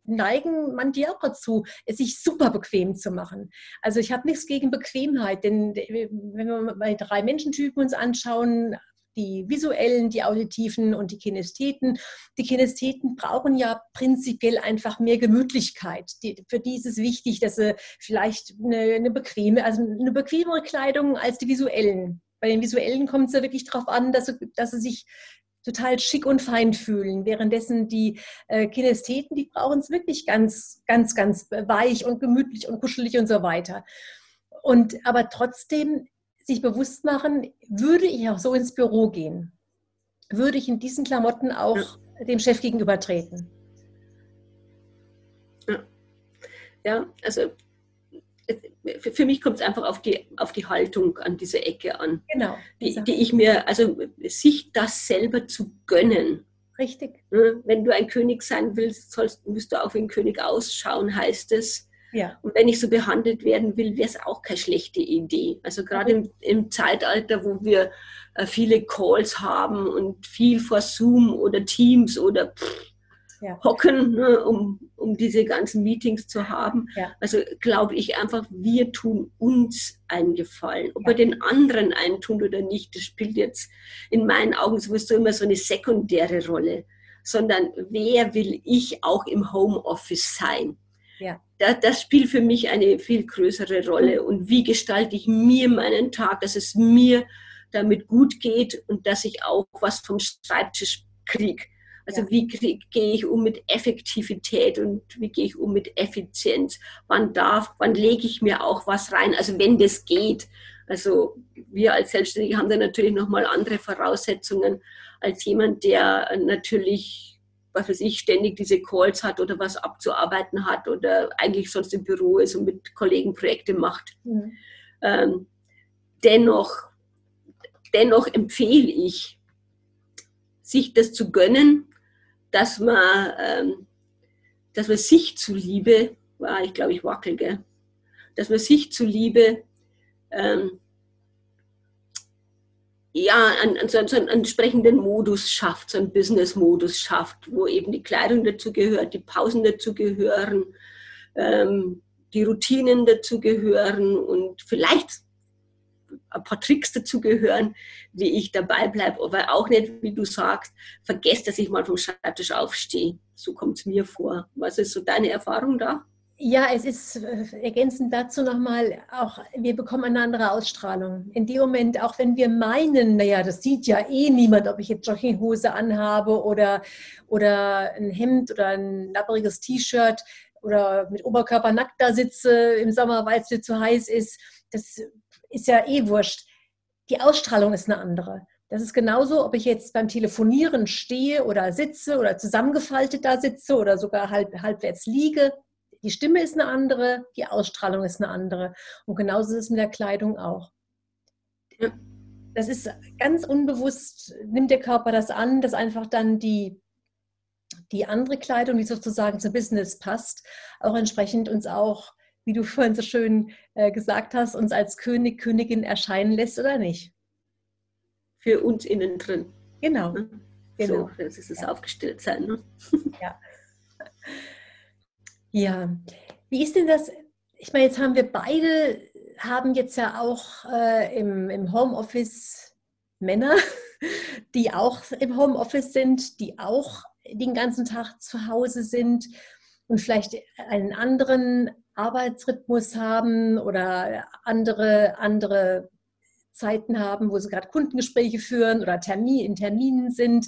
S1: neigen manche auch dazu, es sich super bequem zu machen. Also ich habe nichts gegen Bequemheit, denn wenn wir mal drei Menschentypen uns anschauen, die visuellen, die auditiven und die Kinestheten. Die Kinestheten brauchen ja prinzipiell einfach mehr Gemütlichkeit. Die, für die ist es wichtig, dass sie vielleicht eine, eine bequeme, also eine bequemere Kleidung als die visuellen. Bei den visuellen kommt es ja wirklich darauf an, dass sie, dass sie sich total schick und fein fühlen. Währenddessen die äh, Kinestheten, die brauchen es wirklich ganz, ganz, ganz weich und gemütlich und kuschelig und so weiter. Und aber trotzdem sich bewusst machen, würde ich auch so ins Büro gehen? Würde ich in diesen Klamotten auch ja. dem Chef gegenüber treten?
S2: Ja, ja also für mich kommt es einfach auf die, auf die Haltung an dieser Ecke an. Genau. Die, die ich mir, also sich das selber zu gönnen.
S1: Richtig.
S2: Ne, wenn du ein König sein willst, sollst, musst du auch wie ein König ausschauen, heißt es. Ja. Und wenn ich so behandelt werden will, wäre es auch keine schlechte Idee. Also gerade im, im, Zeitalter, wo wir äh, viele Calls haben und viel vor Zoom oder Teams oder pff, ja. hocken, ne, um, um diese ganzen Meetings zu haben. Ja. Also glaube ich einfach, wir tun uns einen Gefallen. Ob ja. wir den anderen einen tun oder nicht, das spielt jetzt in meinen Augen sowieso immer so eine sekundäre Rolle. Sondern wer will ich auch im Homeoffice sein? Ja. Das, das spielt für mich eine viel größere Rolle. Und wie gestalte ich mir meinen Tag, dass es mir damit gut geht und dass ich auch was vom Schreibtisch kriege. Also ja. wie gehe ich um mit Effektivität und wie gehe ich um mit Effizienz? Wann darf, wann lege ich mir auch was rein? Also wenn das geht. Also wir als Selbstständige haben da natürlich nochmal andere Voraussetzungen als jemand, der natürlich was weiß ich, ständig diese Calls hat oder was abzuarbeiten hat oder eigentlich sonst im Büro ist und mit Kollegen Projekte macht. Mhm. Ähm, dennoch, dennoch empfehle ich, sich das zu gönnen, dass man, ähm, dass man sich zuliebe, ah, ich glaube, ich wackel, gell? dass man sich zuliebe ähm, ja, einen, so, so einen entsprechenden Modus schafft, so einen Business-Modus schafft, wo eben die Kleidung dazu gehört, die Pausen dazu gehören, ähm, die Routinen dazu gehören und vielleicht ein paar Tricks dazu gehören, wie ich dabei bleibe, aber auch nicht, wie du sagst, vergesst, dass ich mal vom Schreibtisch aufstehe. So kommt es mir vor. Was ist so deine Erfahrung da?
S1: Ja, es ist äh, ergänzend dazu nochmal auch, wir bekommen eine andere Ausstrahlung. In dem Moment, auch wenn wir meinen, naja, das sieht ja eh niemand, ob ich jetzt Jogginghose anhabe oder, oder ein Hemd oder ein lapperiges T-Shirt oder mit Oberkörper nackt da sitze im Sommer, weil es mir zu heiß ist. Das ist ja eh wurscht. Die Ausstrahlung ist eine andere. Das ist genauso, ob ich jetzt beim Telefonieren stehe oder sitze oder zusammengefaltet da sitze oder sogar halb, halbwärts liege die Stimme ist eine andere, die Ausstrahlung ist eine andere. Und genauso ist es mit der Kleidung auch. Das ist ganz unbewusst, nimmt der Körper das an, dass einfach dann die, die andere Kleidung, die sozusagen zum Business passt, auch entsprechend uns auch, wie du vorhin so schön äh, gesagt hast, uns als König, Königin erscheinen lässt oder nicht.
S2: Für uns innen drin.
S1: Genau.
S2: Ne? genau. So, das ist es ja. aufgestellt sein. Ne?
S1: Ja. Ja, wie ist denn das? Ich meine, jetzt haben wir beide, haben jetzt ja auch äh, im, im Homeoffice Männer, die auch im Homeoffice sind, die auch den ganzen Tag zu Hause sind und vielleicht einen anderen Arbeitsrhythmus haben oder andere, andere Zeiten haben, wo sie gerade Kundengespräche führen oder Termin, in Terminen sind.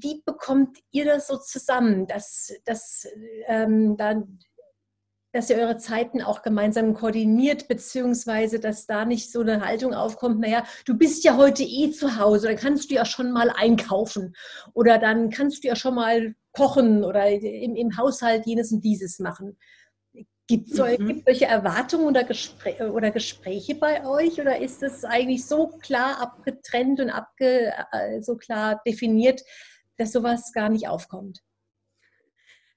S1: Wie bekommt ihr das so zusammen, dass, dass, ähm, dann, dass ihr eure Zeiten auch gemeinsam koordiniert, beziehungsweise dass da nicht so eine Haltung aufkommt, naja, du bist ja heute eh zu Hause, dann kannst du ja schon mal einkaufen oder dann kannst du ja schon mal kochen oder im, im Haushalt jenes und dieses machen. Gibt es mhm. solche Erwartungen oder, Gespräch, oder Gespräche bei euch oder ist es eigentlich so klar abgetrennt und abge, äh, so klar definiert, dass sowas gar nicht aufkommt?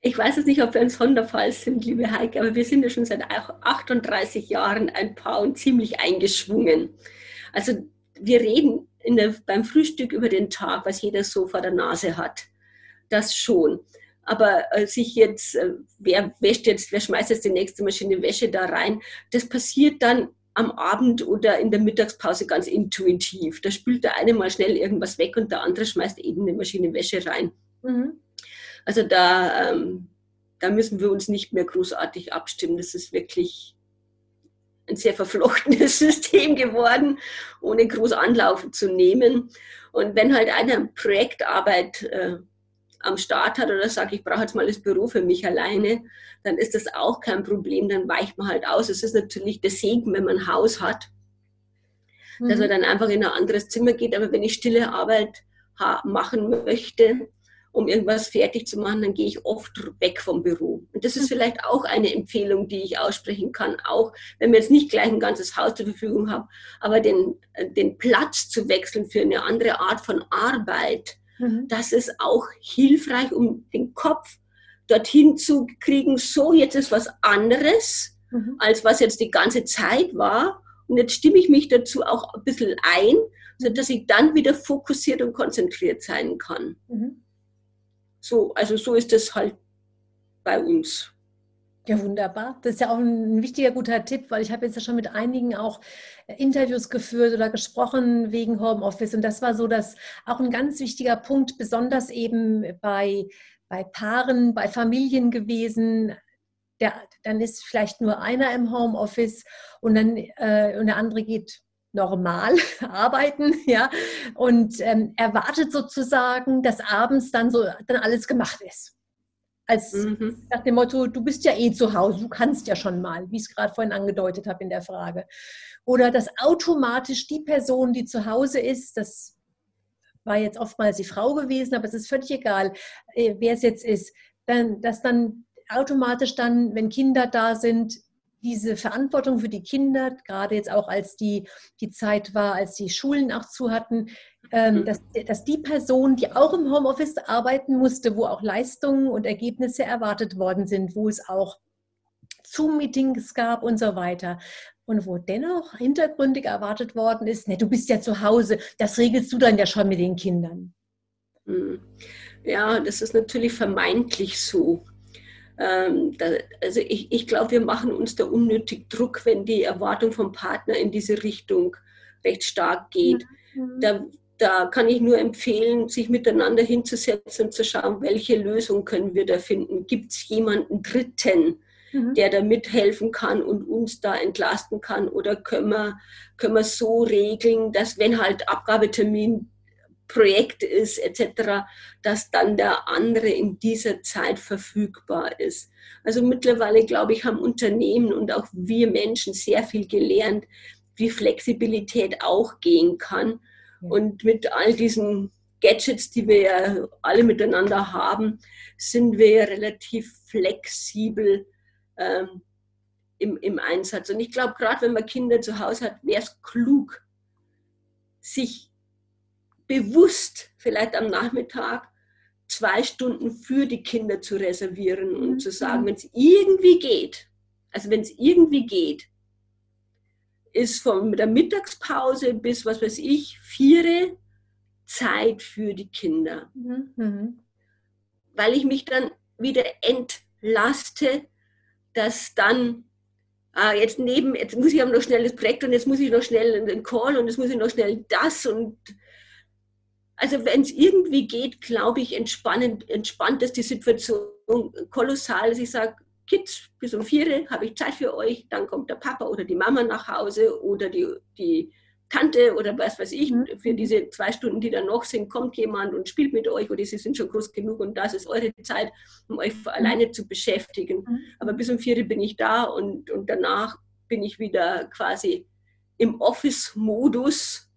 S2: Ich weiß es nicht, ob wir ein Sonderfall sind, liebe Heike, aber wir sind ja schon seit 38 Jahren ein Paar und ziemlich eingeschwungen. Also wir reden der, beim Frühstück über den Tag, was jeder so vor der Nase hat. Das schon. Aber äh, sich jetzt, äh, wer wäscht jetzt, wer schmeißt jetzt die nächste Maschine Wäsche da rein, das passiert dann am Abend oder in der Mittagspause ganz intuitiv. Da spült der eine mal schnell irgendwas weg und der andere schmeißt eben eine Maschine Wäsche rein. Mhm. Also da, ähm, da müssen wir uns nicht mehr großartig abstimmen. Das ist wirklich ein sehr verflochtenes System geworden, ohne groß Anlauf zu nehmen. Und wenn halt einer Projektarbeit äh, am Start hat oder sagt, ich brauche jetzt mal das Büro für mich alleine, dann ist das auch kein Problem, dann weicht man halt aus. Es ist natürlich der Segen, wenn man ein Haus hat, mhm. dass man dann einfach in ein anderes Zimmer geht. Aber wenn ich stille Arbeit machen möchte, um irgendwas fertig zu machen, dann gehe ich oft weg vom Büro. Und das ist mhm. vielleicht auch eine Empfehlung, die ich aussprechen kann, auch wenn wir jetzt nicht gleich ein ganzes Haus zur Verfügung haben, aber den, den Platz zu wechseln für eine andere Art von Arbeit, Mhm. Das ist auch hilfreich, um den Kopf dorthin zu kriegen, so jetzt ist was anderes, mhm. als was jetzt die ganze Zeit war. Und jetzt stimme ich mich dazu auch ein bisschen ein, sodass ich dann wieder fokussiert und konzentriert sein kann. Mhm. So, also so ist das halt bei uns.
S1: Ja, wunderbar. Das ist ja auch ein wichtiger, guter Tipp, weil ich habe jetzt ja schon mit einigen auch äh, Interviews geführt oder gesprochen wegen Homeoffice. Und das war so, dass auch ein ganz wichtiger Punkt, besonders eben bei, bei Paaren, bei Familien gewesen. Der, dann ist vielleicht nur einer im Homeoffice und dann äh, und der andere geht normal arbeiten, ja, und ähm, erwartet sozusagen, dass abends dann so dann alles gemacht ist. Als mhm. nach dem Motto, du bist ja eh zu Hause, du kannst ja schon mal, wie ich es gerade vorhin angedeutet habe in der Frage. Oder dass automatisch die Person, die zu Hause ist, das war jetzt oftmals die Frau gewesen, aber es ist völlig egal, äh, wer es jetzt ist, dann, dass dann automatisch dann, wenn Kinder da sind, diese Verantwortung für die Kinder, gerade jetzt auch als die, die Zeit war, als die Schulen auch zu hatten, ähm, mhm. dass, dass die Person, die auch im Homeoffice arbeiten musste, wo auch Leistungen und Ergebnisse erwartet worden sind, wo es auch Zoom-Meetings gab und so weiter. Und wo dennoch hintergründig erwartet worden ist, ne, du bist ja zu Hause, das regelst du dann ja schon mit den Kindern.
S2: Mhm. Ja, das ist natürlich vermeintlich so. Ähm, da, also ich, ich glaube, wir machen uns da unnötig Druck, wenn die Erwartung vom Partner in diese Richtung recht stark geht. Mhm. Da, da kann ich nur empfehlen, sich miteinander hinzusetzen und zu schauen, welche Lösung können wir da finden. Gibt es jemanden Dritten, mhm. der da mithelfen kann und uns da entlasten kann? Oder können wir, können wir so regeln, dass wenn halt Abgabetermin Projekt ist etc., dass dann der andere in dieser Zeit verfügbar ist. Also mittlerweile, glaube ich, haben Unternehmen und auch wir Menschen sehr viel gelernt, wie Flexibilität auch gehen kann und mit all diesen Gadgets, die wir ja alle miteinander haben, sind wir ja relativ flexibel ähm, im, im Einsatz. Und ich glaube, gerade wenn man Kinder zu Hause hat, wäre es klug, sich bewusst vielleicht am Nachmittag zwei Stunden für die Kinder zu reservieren und mhm. zu sagen, wenn es irgendwie geht, also wenn es irgendwie geht, ist von der Mittagspause bis, was weiß ich, vier Zeit für die Kinder. Mhm. Weil ich mich dann wieder entlaste, dass dann ah, jetzt neben, jetzt muss ich aber noch schnell das Projekt und jetzt muss ich noch schnell den Call und jetzt muss ich noch schnell das und also wenn es irgendwie geht, glaube ich, entspannend, entspannt ist die Situation kolossal. Also ich sage, Kids, bis um vier habe ich Zeit für euch, dann kommt der Papa oder die Mama nach Hause oder die, die Tante oder was weiß ich, mhm. für diese zwei Stunden, die dann noch sind, kommt jemand und spielt mit euch oder sie sind schon groß genug und das ist eure Zeit, um euch mhm. alleine zu beschäftigen. Mhm. Aber bis um vier bin ich da und, und danach bin ich wieder quasi im Office-Modus.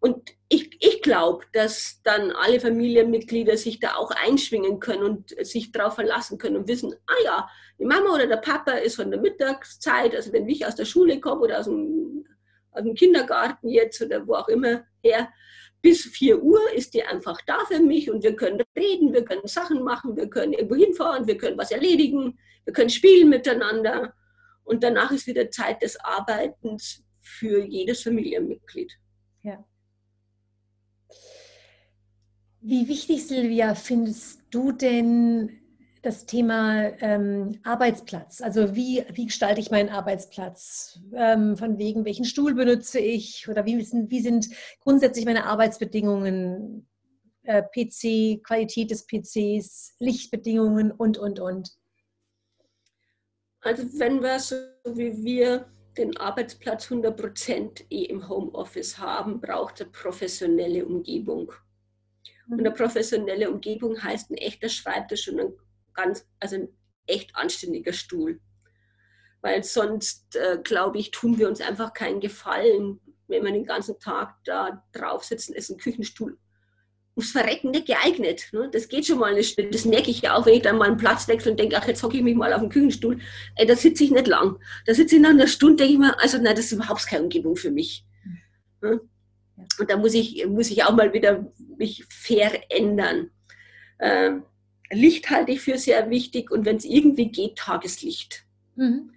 S2: Und ich, ich glaube, dass dann alle Familienmitglieder sich da auch einschwingen können und sich darauf verlassen können und wissen, ah ja, die Mama oder der Papa ist von der Mittagszeit, also wenn ich aus der Schule komme oder aus dem, aus dem Kindergarten jetzt oder wo auch immer her, bis 4 Uhr ist die einfach da für mich und wir können reden, wir können Sachen machen, wir können irgendwo hinfahren, wir können was erledigen, wir können spielen miteinander. Und danach ist wieder Zeit des Arbeitens für jedes Familienmitglied.
S1: Ja. Wie wichtig, Silvia, findest du denn das Thema ähm, Arbeitsplatz? Also wie, wie gestalte ich meinen Arbeitsplatz? Ähm, von wegen, welchen Stuhl benutze ich? Oder wie sind, wie sind grundsätzlich meine Arbeitsbedingungen? Äh, PC, Qualität des PCs, Lichtbedingungen und, und, und.
S2: Also wenn wir so wie wir den Arbeitsplatz 100% eh im Homeoffice haben, braucht eine professionelle Umgebung. Und eine professionelle Umgebung heißt ein echter Schreibtisch und ein ganz, also ein echt anständiger Stuhl. Weil sonst, äh, glaube ich, tun wir uns einfach keinen Gefallen, wenn wir den ganzen Tag da drauf sitzen, ist ein Küchenstuhl ums Verrecken nicht geeignet. Ne? Das geht schon mal nicht. Das merke ich ja auch, wenn ich dann mal einen Platz wechsle und denke, ach, jetzt hocke ich mich mal auf den Küchenstuhl. Ey, da sitze ich nicht lang. Da sitze ich nach einer Stunde, denke ich mir, also nein, das ist überhaupt keine Umgebung für mich. Ne? Und da muss ich, muss ich auch mal wieder mich verändern. Ähm, Licht halte ich für sehr wichtig und wenn es irgendwie geht, Tageslicht. Mhm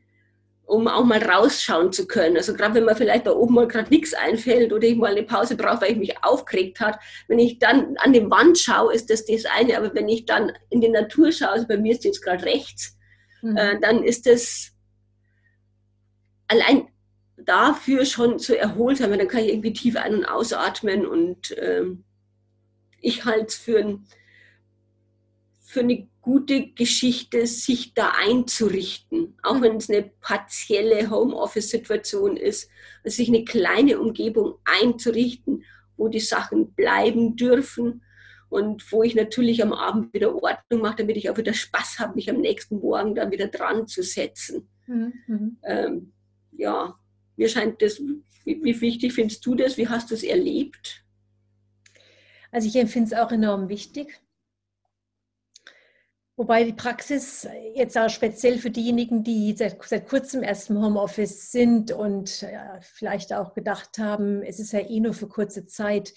S2: um auch mal rausschauen zu können. Also gerade wenn mir vielleicht da oben mal gerade nichts einfällt oder ich mal eine Pause brauche, weil ich mich aufgeregt habe, wenn ich dann an die Wand schaue, ist das das eine. Aber wenn ich dann in die Natur schaue, also bei mir ist jetzt gerade rechts, mhm. äh, dann ist das allein dafür schon so erholsam. Dann kann ich irgendwie tief ein- und ausatmen und ähm, ich halte es für, ein, für eine gute Geschichte, sich da einzurichten, auch mhm. wenn es eine partielle Homeoffice-Situation ist, also sich eine kleine Umgebung einzurichten, wo die Sachen bleiben dürfen und wo ich natürlich am Abend wieder Ordnung mache, damit ich auch wieder Spaß habe, mich am nächsten Morgen dann wieder dran zu setzen. Mhm. mhm. Ähm, ja, mir scheint das, wie, wie wichtig findest du das? Wie hast du es erlebt?
S1: Also ich empfinde es auch enorm wichtig. Wobei die Praxis jetzt auch speziell für diejenigen, die seit, seit kurzem erst im Homeoffice sind und ja, vielleicht auch gedacht haben, es ist ja eh nur für kurze Zeit,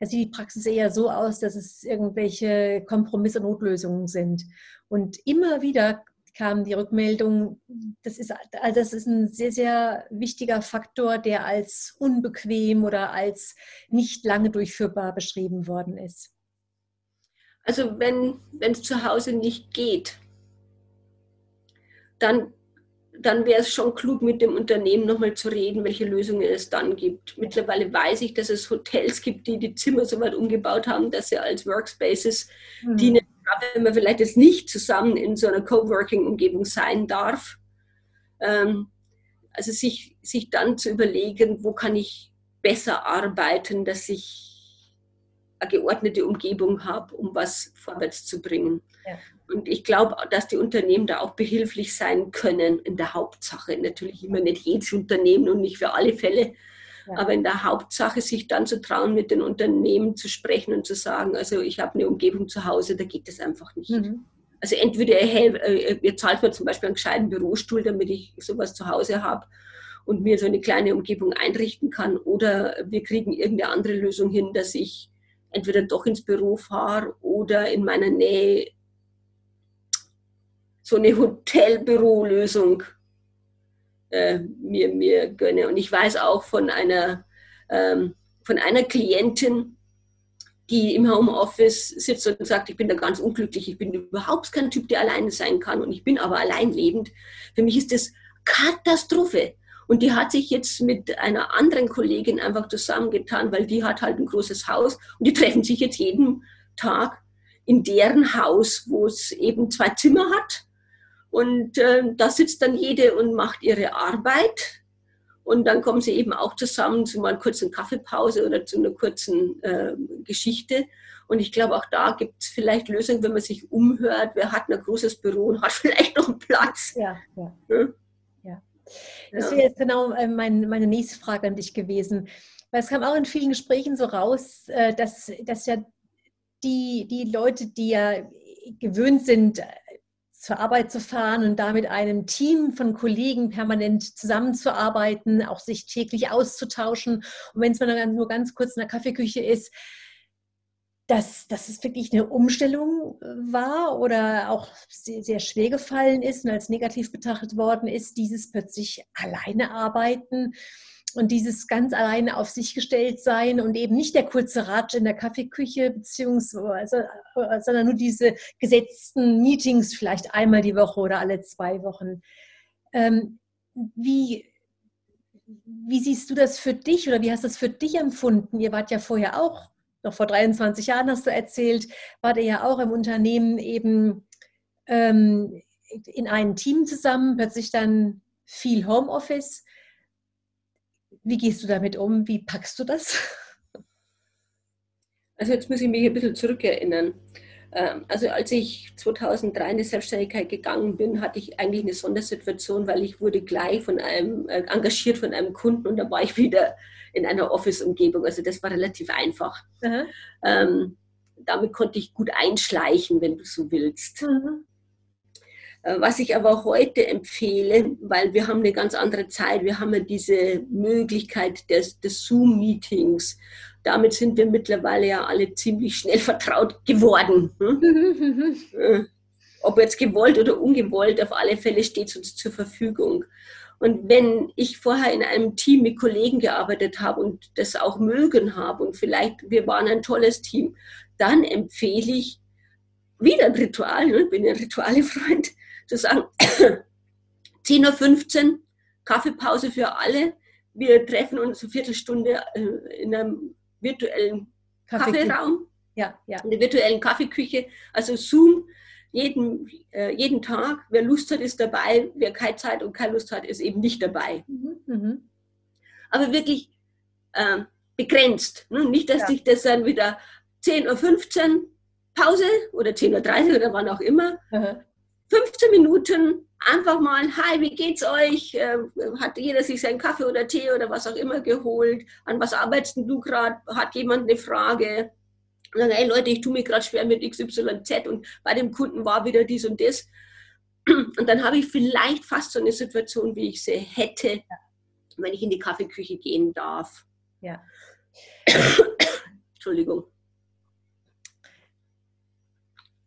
S1: da sieht die Praxis eher so aus, dass es irgendwelche Kompromisse und Notlösungen sind. Und immer wieder kam die Rückmeldung, das ist, also das ist ein sehr, sehr wichtiger Faktor, der als unbequem oder als nicht lange durchführbar beschrieben worden ist.
S2: Also wenn es zu Hause nicht geht, dann, dann wäre es schon klug, mit dem Unternehmen nochmal zu reden, welche Lösungen es dann gibt. Mittlerweile weiß ich, dass es Hotels gibt, die die Zimmer so weit umgebaut haben, dass sie als Workspaces mhm. dienen, wenn man vielleicht jetzt nicht zusammen in so einer Coworking-Umgebung sein darf. Ähm, also sich, sich dann zu überlegen, wo kann ich besser arbeiten, dass ich eine geordnete Umgebung habe, um was vorwärts zu bringen. Ja. Und ich glaube, dass die Unternehmen da auch behilflich sein können in der Hauptsache. Natürlich immer nicht jedes Unternehmen und nicht für alle Fälle, ja. aber in der Hauptsache sich dann zu trauen, mit den Unternehmen zu sprechen und zu sagen, also ich habe eine Umgebung zu Hause, da geht das einfach nicht. Mhm. Also entweder ihr, äh, ihr zahlt mir zum Beispiel einen gescheiten Bürostuhl, damit ich sowas zu Hause habe und mir so eine kleine Umgebung einrichten kann, oder wir kriegen irgendeine andere Lösung hin, dass ich entweder doch ins Büro fahre oder in meiner Nähe so eine Hotelbürolösung äh, mir, mir gönne. Und ich weiß auch von einer, ähm, von einer Klientin, die im Homeoffice sitzt und sagt, ich bin da ganz unglücklich, ich bin überhaupt kein Typ, der alleine sein kann und ich bin aber allein lebend. Für mich ist das Katastrophe. Und die hat sich jetzt mit einer anderen Kollegin einfach zusammengetan, weil die hat halt ein großes Haus und die treffen sich jetzt jeden Tag in deren Haus, wo es eben zwei Zimmer hat Und äh, da sitzt dann jede und macht ihre Arbeit. Und dann kommen sie eben auch zusammen zu mal einer kurzen Kaffeepause oder zu einer kurzen äh, Geschichte. Und ich glaube, auch da gibt es vielleicht Lösungen, wenn man sich umhört. Wer hat ein großes Büro und hat vielleicht noch einen Platz?
S1: Ja, ja. ja? ja. Das wäre jetzt genau äh, mein, meine nächste Frage an dich gewesen. Weil es kam auch in vielen Gesprächen so raus, äh, dass, dass ja die, die Leute, die ja gewöhnt sind, zur Arbeit zu fahren und da mit einem Team von Kollegen permanent zusammenzuarbeiten, auch sich täglich auszutauschen. Und wenn es mal nur ganz kurz in der Kaffeeküche ist, dass, dass es wirklich eine Umstellung war oder auch sehr, sehr schwer gefallen ist und als negativ betrachtet worden ist, dieses plötzlich alleine arbeiten und dieses ganz alleine auf sich gestellt sein und eben nicht der kurze Ratsch in der Kaffeeküche, beziehungsweise, sondern nur diese gesetzten Meetings vielleicht einmal die Woche oder alle zwei Wochen. Ähm, wie, wie siehst du das für dich oder wie hast du das für dich empfunden? Ihr wart ja vorher auch, noch vor 23 Jahren hast du erzählt, wart ihr ja auch im Unternehmen eben ähm, in einem Team zusammen, plötzlich dann viel Homeoffice. Wie gehst du damit um? Wie packst du das?
S2: Also jetzt muss ich mich ein bisschen zurückerinnern. Ähm, also als ich 2003 in die Selbstständigkeit gegangen bin, hatte ich eigentlich eine Sondersituation, weil ich wurde gleich von einem äh, engagiert von einem Kunden und da war ich wieder in einer Office-Umgebung. Also das war relativ einfach. Ähm, damit konnte ich gut einschleichen, wenn du so willst. Mhm. Äh, was ich aber heute empfehle, weil wir haben eine ganz andere Zeit, wir haben ja diese Möglichkeit des, des Zoom-Meetings. Damit sind wir mittlerweile ja alle ziemlich schnell vertraut geworden. Hm? Äh, ob jetzt gewollt oder ungewollt, auf alle Fälle steht es uns zur Verfügung. Und wenn ich vorher in einem Team mit Kollegen gearbeitet habe und das auch mögen habe und vielleicht wir waren ein tolles Team, dann empfehle ich wieder ein Ritual, ne? ich bin ein Rituale-Freund, zu sagen, 10.15 Uhr, Kaffeepause für alle. Wir treffen uns eine Viertelstunde äh, in einem virtuellen Kaffeeraum,
S1: ja, ja.
S2: in der virtuellen Kaffeeküche, also Zoom, jeden, äh, jeden Tag. Wer Lust hat, ist dabei. Wer keine Zeit und keine Lust hat, ist eben nicht dabei. Mhm, mhm. Aber wirklich äh, begrenzt. Ne? Nicht, dass ja. sich das dann wieder 10.15 Uhr Pause oder 10.30 Uhr oder wann auch immer. Mhm. 15 Minuten einfach mal, hi, wie geht's euch? Äh, hat jeder sich seinen Kaffee oder Tee oder was auch immer geholt? An was arbeitest du gerade? Hat jemand eine Frage? Und dann, hey Leute, ich tue mir gerade schwer mit XYZ und bei dem Kunden war wieder dies und das. Und dann habe ich vielleicht fast so eine Situation, wie ich sie hätte, wenn ich in die Kaffeeküche gehen darf.
S1: Ja.
S2: Entschuldigung.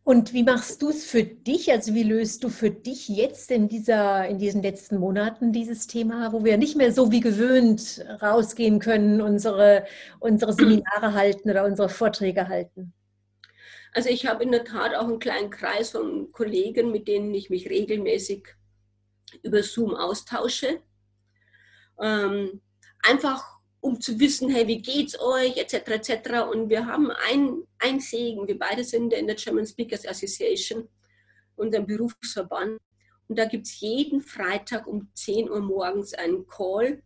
S1: Und wie machst du es für dich? Also wie löst du für dich jetzt in, dieser, in diesen letzten Monaten dieses Thema, wo wir nicht mehr so wie gewöhnt rausgehen können, unsere, unsere Seminare halten oder unsere Vorträge halten?
S2: Also ich habe in der Tat auch einen kleinen Kreis von Kollegen, mit denen ich mich regelmäßig über Zoom austausche. Ähm, einfach um zu wissen, hey, wie geht's euch, etc., etc. Und wir haben ein, ein Segen, wir beide sind in der German Speakers Association, unserem Berufsverband. Und da gibt es jeden Freitag um 10 Uhr morgens einen Call,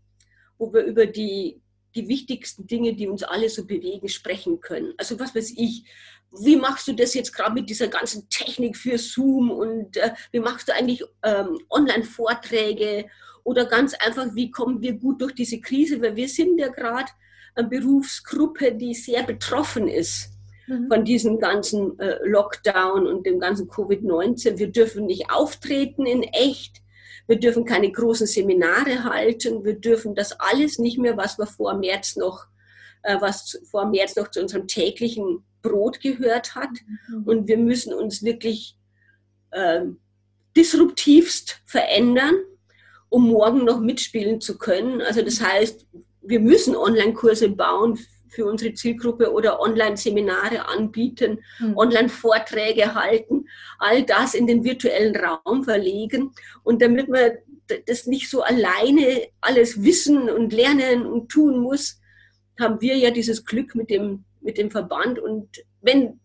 S2: wo wir über die, die wichtigsten Dinge, die uns alle so bewegen, sprechen können. Also was weiß ich, wie machst du das jetzt gerade mit dieser ganzen Technik für Zoom und äh, wie machst du eigentlich ähm, Online-Vorträge oder ganz einfach, wie kommen wir gut durch diese Krise, weil wir sind ja gerade eine Berufsgruppe, die sehr betroffen ist mhm. von diesem ganzen äh, Lockdown und dem ganzen Covid-19. Wir dürfen nicht auftreten in echt. Wir dürfen keine großen Seminare halten. Wir dürfen das alles nicht mehr, was wir vor März noch, äh, was vor März noch zu unserem täglichen Brot gehört hat. Mhm. Und wir müssen uns wirklich äh, disruptivst verändern um morgen noch mitspielen zu können. Also das heißt, wir müssen Online-Kurse bauen für unsere Zielgruppe oder Online-Seminare anbieten, mhm. Online-Vorträge halten, all das in den virtuellen Raum verlegen. Und damit man das nicht so alleine alles wissen und lernen und tun muss, haben wir ja dieses Glück mit dem, mit dem Verband. Und wenn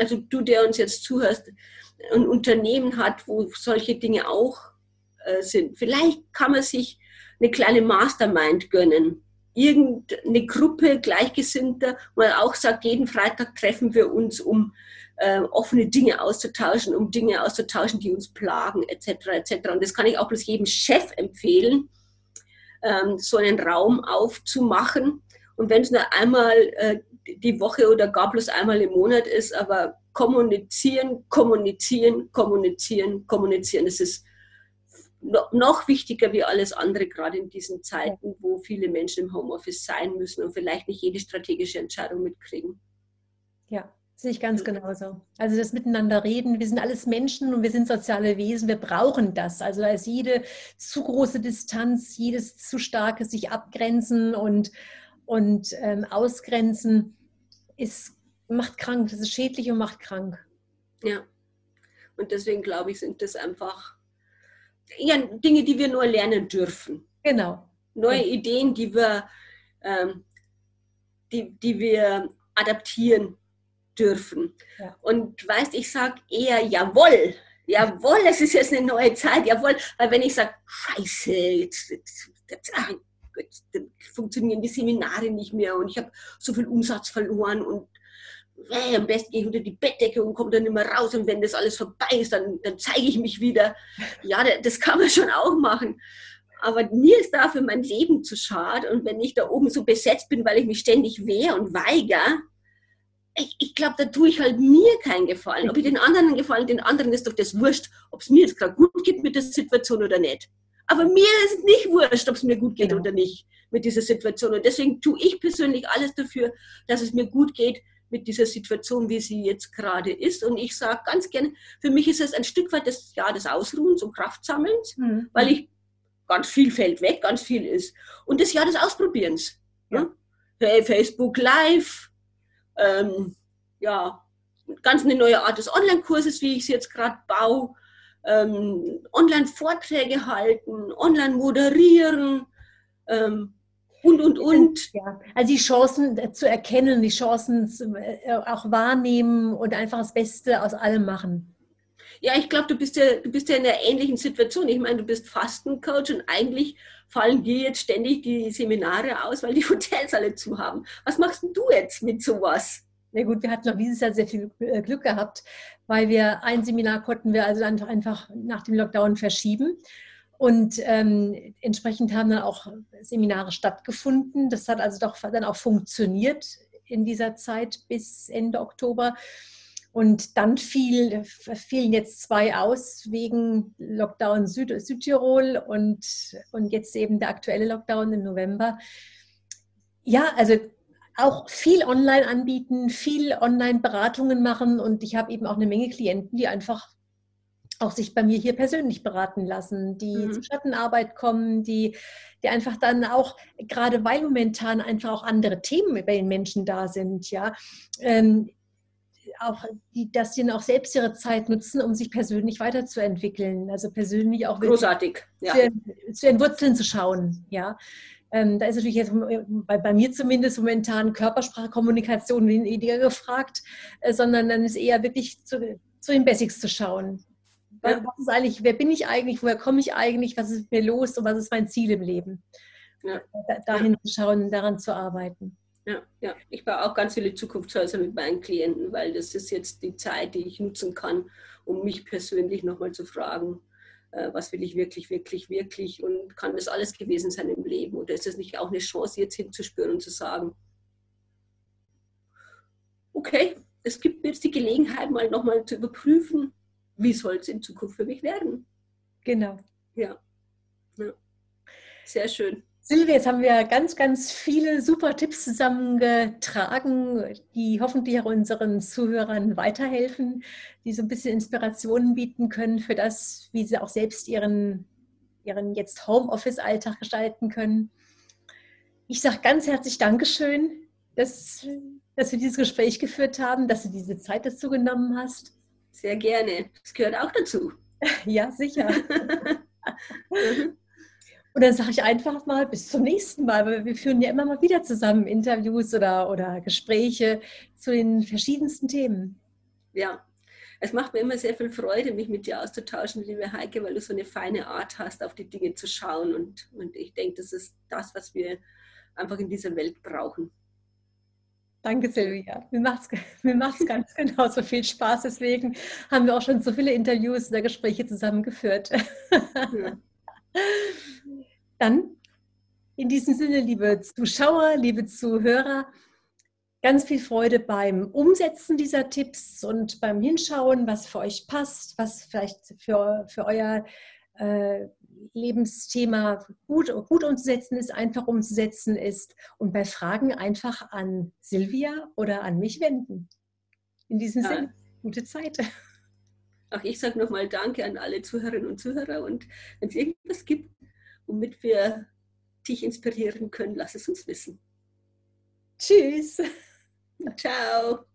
S2: also du, der uns jetzt zuhörst, ein Unternehmen hat, wo solche Dinge auch äh, sind, vielleicht kann man sich eine kleine Mastermind gönnen. Irgendeine Gruppe Gleichgesinnter, wo man auch sagt, jeden Freitag treffen wir uns, um äh, offene Dinge auszutauschen, um Dinge auszutauschen, die uns plagen, etc. etc. Und das kann ich auch bloß jedem Chef empfehlen, ähm, so einen Raum aufzumachen. Und wenn es nur einmal äh, die Woche oder gar bloß einmal im Monat ist, aber kommunizieren, kommunizieren, kommunizieren, kommunizieren. Das ist noch wichtiger wie alles andere, gerade in diesen Zeiten, wo viele Menschen im Homeoffice sein müssen und vielleicht nicht jede strategische Entscheidung mitkriegen.
S1: Ja, sehe ich ganz genauso. Also das Miteinander reden, wir sind alles Menschen und wir sind soziale Wesen, wir brauchen das. Also da ist jede zu große Distanz, jedes zu starke sich abgrenzen und, und ähm, ausgrenzen ist, macht krank, das ist schädlich und macht krank.
S2: Ja, und deswegen glaube ich, sind das einfach ja, Dinge, die wir nur lernen dürfen.
S1: Genau.
S2: Neue ja. Ideen, die wir, ähm, die, die wir adaptieren dürfen. Ja. Und weißt, ich sage eher jawohl. Jawohl, es ist jetzt eine neue Zeit, jawohl. Weil wenn ich sage, scheiße, jetzt, jetzt, jetzt, ach, jetzt funktionieren die Seminare nicht mehr und ich habe so viel Umsatz verloren und hey, am besten gehe ich unter die Bettdecke und komme dann nicht mehr raus und wenn das alles vorbei ist, dann, dann zeige ich mich wieder. Ja, das kann man schon auch machen. Aber mir ist dafür mein Leben zu schade und wenn ich da oben so besetzt bin, weil ich mich ständig wehre und weigere, ich, ich glaube, da tue ich halt mir keinen Gefallen. Ob ich den anderen gefallen, den anderen ist doch das wurscht, ob es mir jetzt gerade gut geht mit der Situation oder nicht. Aber mir ist es nicht wurscht, ob es mir gut geht genau. oder nicht mit dieser Situation. Und deswegen tue ich persönlich alles dafür, dass es mir gut geht mit dieser Situation, wie sie jetzt gerade ist. Und ich sage ganz gerne, für mich ist es ein Stück weit das Jahr des Ausruhens und Kraftsammelns, mhm. weil ich ganz viel fällt weg, ganz viel ist. Und das Jahr des Ausprobierens. Ja. Ja? Facebook Live, ähm, ja, ganz eine neue Art des Online-Kurses, wie ich es jetzt gerade baue, ähm, Online-Vorträge halten, online moderieren ähm, und, und, und.
S1: Ja, also die Chancen zu erkennen, die Chancen zu, äh, auch wahrnehmen und einfach das Beste aus allem machen.
S2: Ja, ich glaube, du, bist ja, du bist ja in einer ähnlichen Situation. Ich meine, du bist Fastencoach und eigentlich fallen dir jetzt ständig die Seminare aus, weil die Hotels alle zu haben. Was machst du jetzt mit sowas?
S1: Na gut, wir hatten auch dieses Jahr sehr viel äh, Glück gehabt, weil wir ein Seminar konnten wir also einfach nach dem Lockdown verschieben. Und ähm, entsprechend haben dann auch Seminare stattgefunden. Das hat also doch dann auch funktioniert in dieser Zeit bis Ende Oktober. Und dann fiel, fielen jetzt zwei aus wegen Lockdown Süd, Südtirol und, und jetzt eben der aktuelle Lockdown im November. Ja, also auch viel online anbieten, viel Online-Beratungen machen und ich habe eben auch eine Menge Klienten, die einfach auch sich bei mir hier persönlich beraten lassen, die mhm. zur Schattenarbeit kommen, die, die einfach dann auch, gerade weil momentan einfach auch andere Themen bei den Menschen da sind, ja, ähm, auch die, dass sie dann auch selbst ihre Zeit nutzen, um sich persönlich weiterzuentwickeln, also persönlich auch
S2: großartig,
S1: ja. zu, zu Wurzeln zu schauen, ja. Ähm, da ist natürlich jetzt bei, bei, mir zumindest momentan Körpersprachkommunikation weniger gefragt, äh, sondern dann ist eher wirklich zu, zu den Basics zu schauen. Ja. Was ist eigentlich, wer bin ich eigentlich, woher komme ich eigentlich, was ist mir los und was ist mein Ziel im Leben? Ja. dahin zu schauen, daran zu arbeiten.
S2: Ja, ja, ich baue auch ganz viele Zukunftshäuser mit meinen Klienten, weil das ist jetzt die Zeit, die ich nutzen kann, um mich persönlich nochmal zu fragen, äh, was will ich wirklich, wirklich, wirklich und kann das alles gewesen sein im Leben? Oder ist es nicht auch eine Chance, jetzt hinzuspüren und zu sagen, okay, es gibt mir jetzt die Gelegenheit, mal nochmal zu überprüfen, wie soll es in Zukunft für mich werden?
S1: Genau.
S2: Ja. ja. Sehr schön.
S1: Silvia, jetzt haben wir ganz, ganz viele super Tipps zusammengetragen, die hoffentlich auch unseren Zuhörern weiterhelfen, die so ein bisschen Inspirationen bieten können für das, wie sie auch selbst ihren, ihren jetzt Homeoffice-Alltag gestalten können. Ich sage ganz herzlich Dankeschön, dass, dass wir dieses Gespräch geführt haben, dass du diese Zeit dazu genommen hast.
S2: Sehr gerne. Das gehört auch dazu.
S1: Ja, sicher. Und dann sage ich einfach mal bis zum nächsten Mal, weil wir führen ja immer mal wieder zusammen Interviews oder, oder Gespräche zu den verschiedensten Themen.
S2: Ja, es macht mir immer sehr viel Freude, mich mit dir auszutauschen, liebe Heike, weil du so eine feine Art hast, auf die Dinge zu schauen. Und, und ich denke, das ist das, was wir einfach in dieser Welt brauchen.
S1: Danke, Silvia. Mir macht es mir macht's ganz genauso viel Spaß. Deswegen haben wir auch schon so viele Interviews oder Gespräche zusammengeführt. Ja. Dann in diesem Sinne, liebe Zuschauer, liebe Zuhörer, ganz viel Freude beim Umsetzen dieser Tipps und beim Hinschauen, was für euch passt, was vielleicht für, für euer äh, Lebensthema gut, gut umzusetzen ist, einfach umzusetzen ist und bei Fragen einfach an Silvia oder an mich wenden. In diesem ja. Sinne, gute Zeit.
S2: Auch ich sage nochmal Danke an alle Zuhörerinnen und Zuhörer und wenn es irgendwas gibt, womit wir dich inspirieren können, lass es uns wissen.
S1: Tschüss.
S2: Ciao.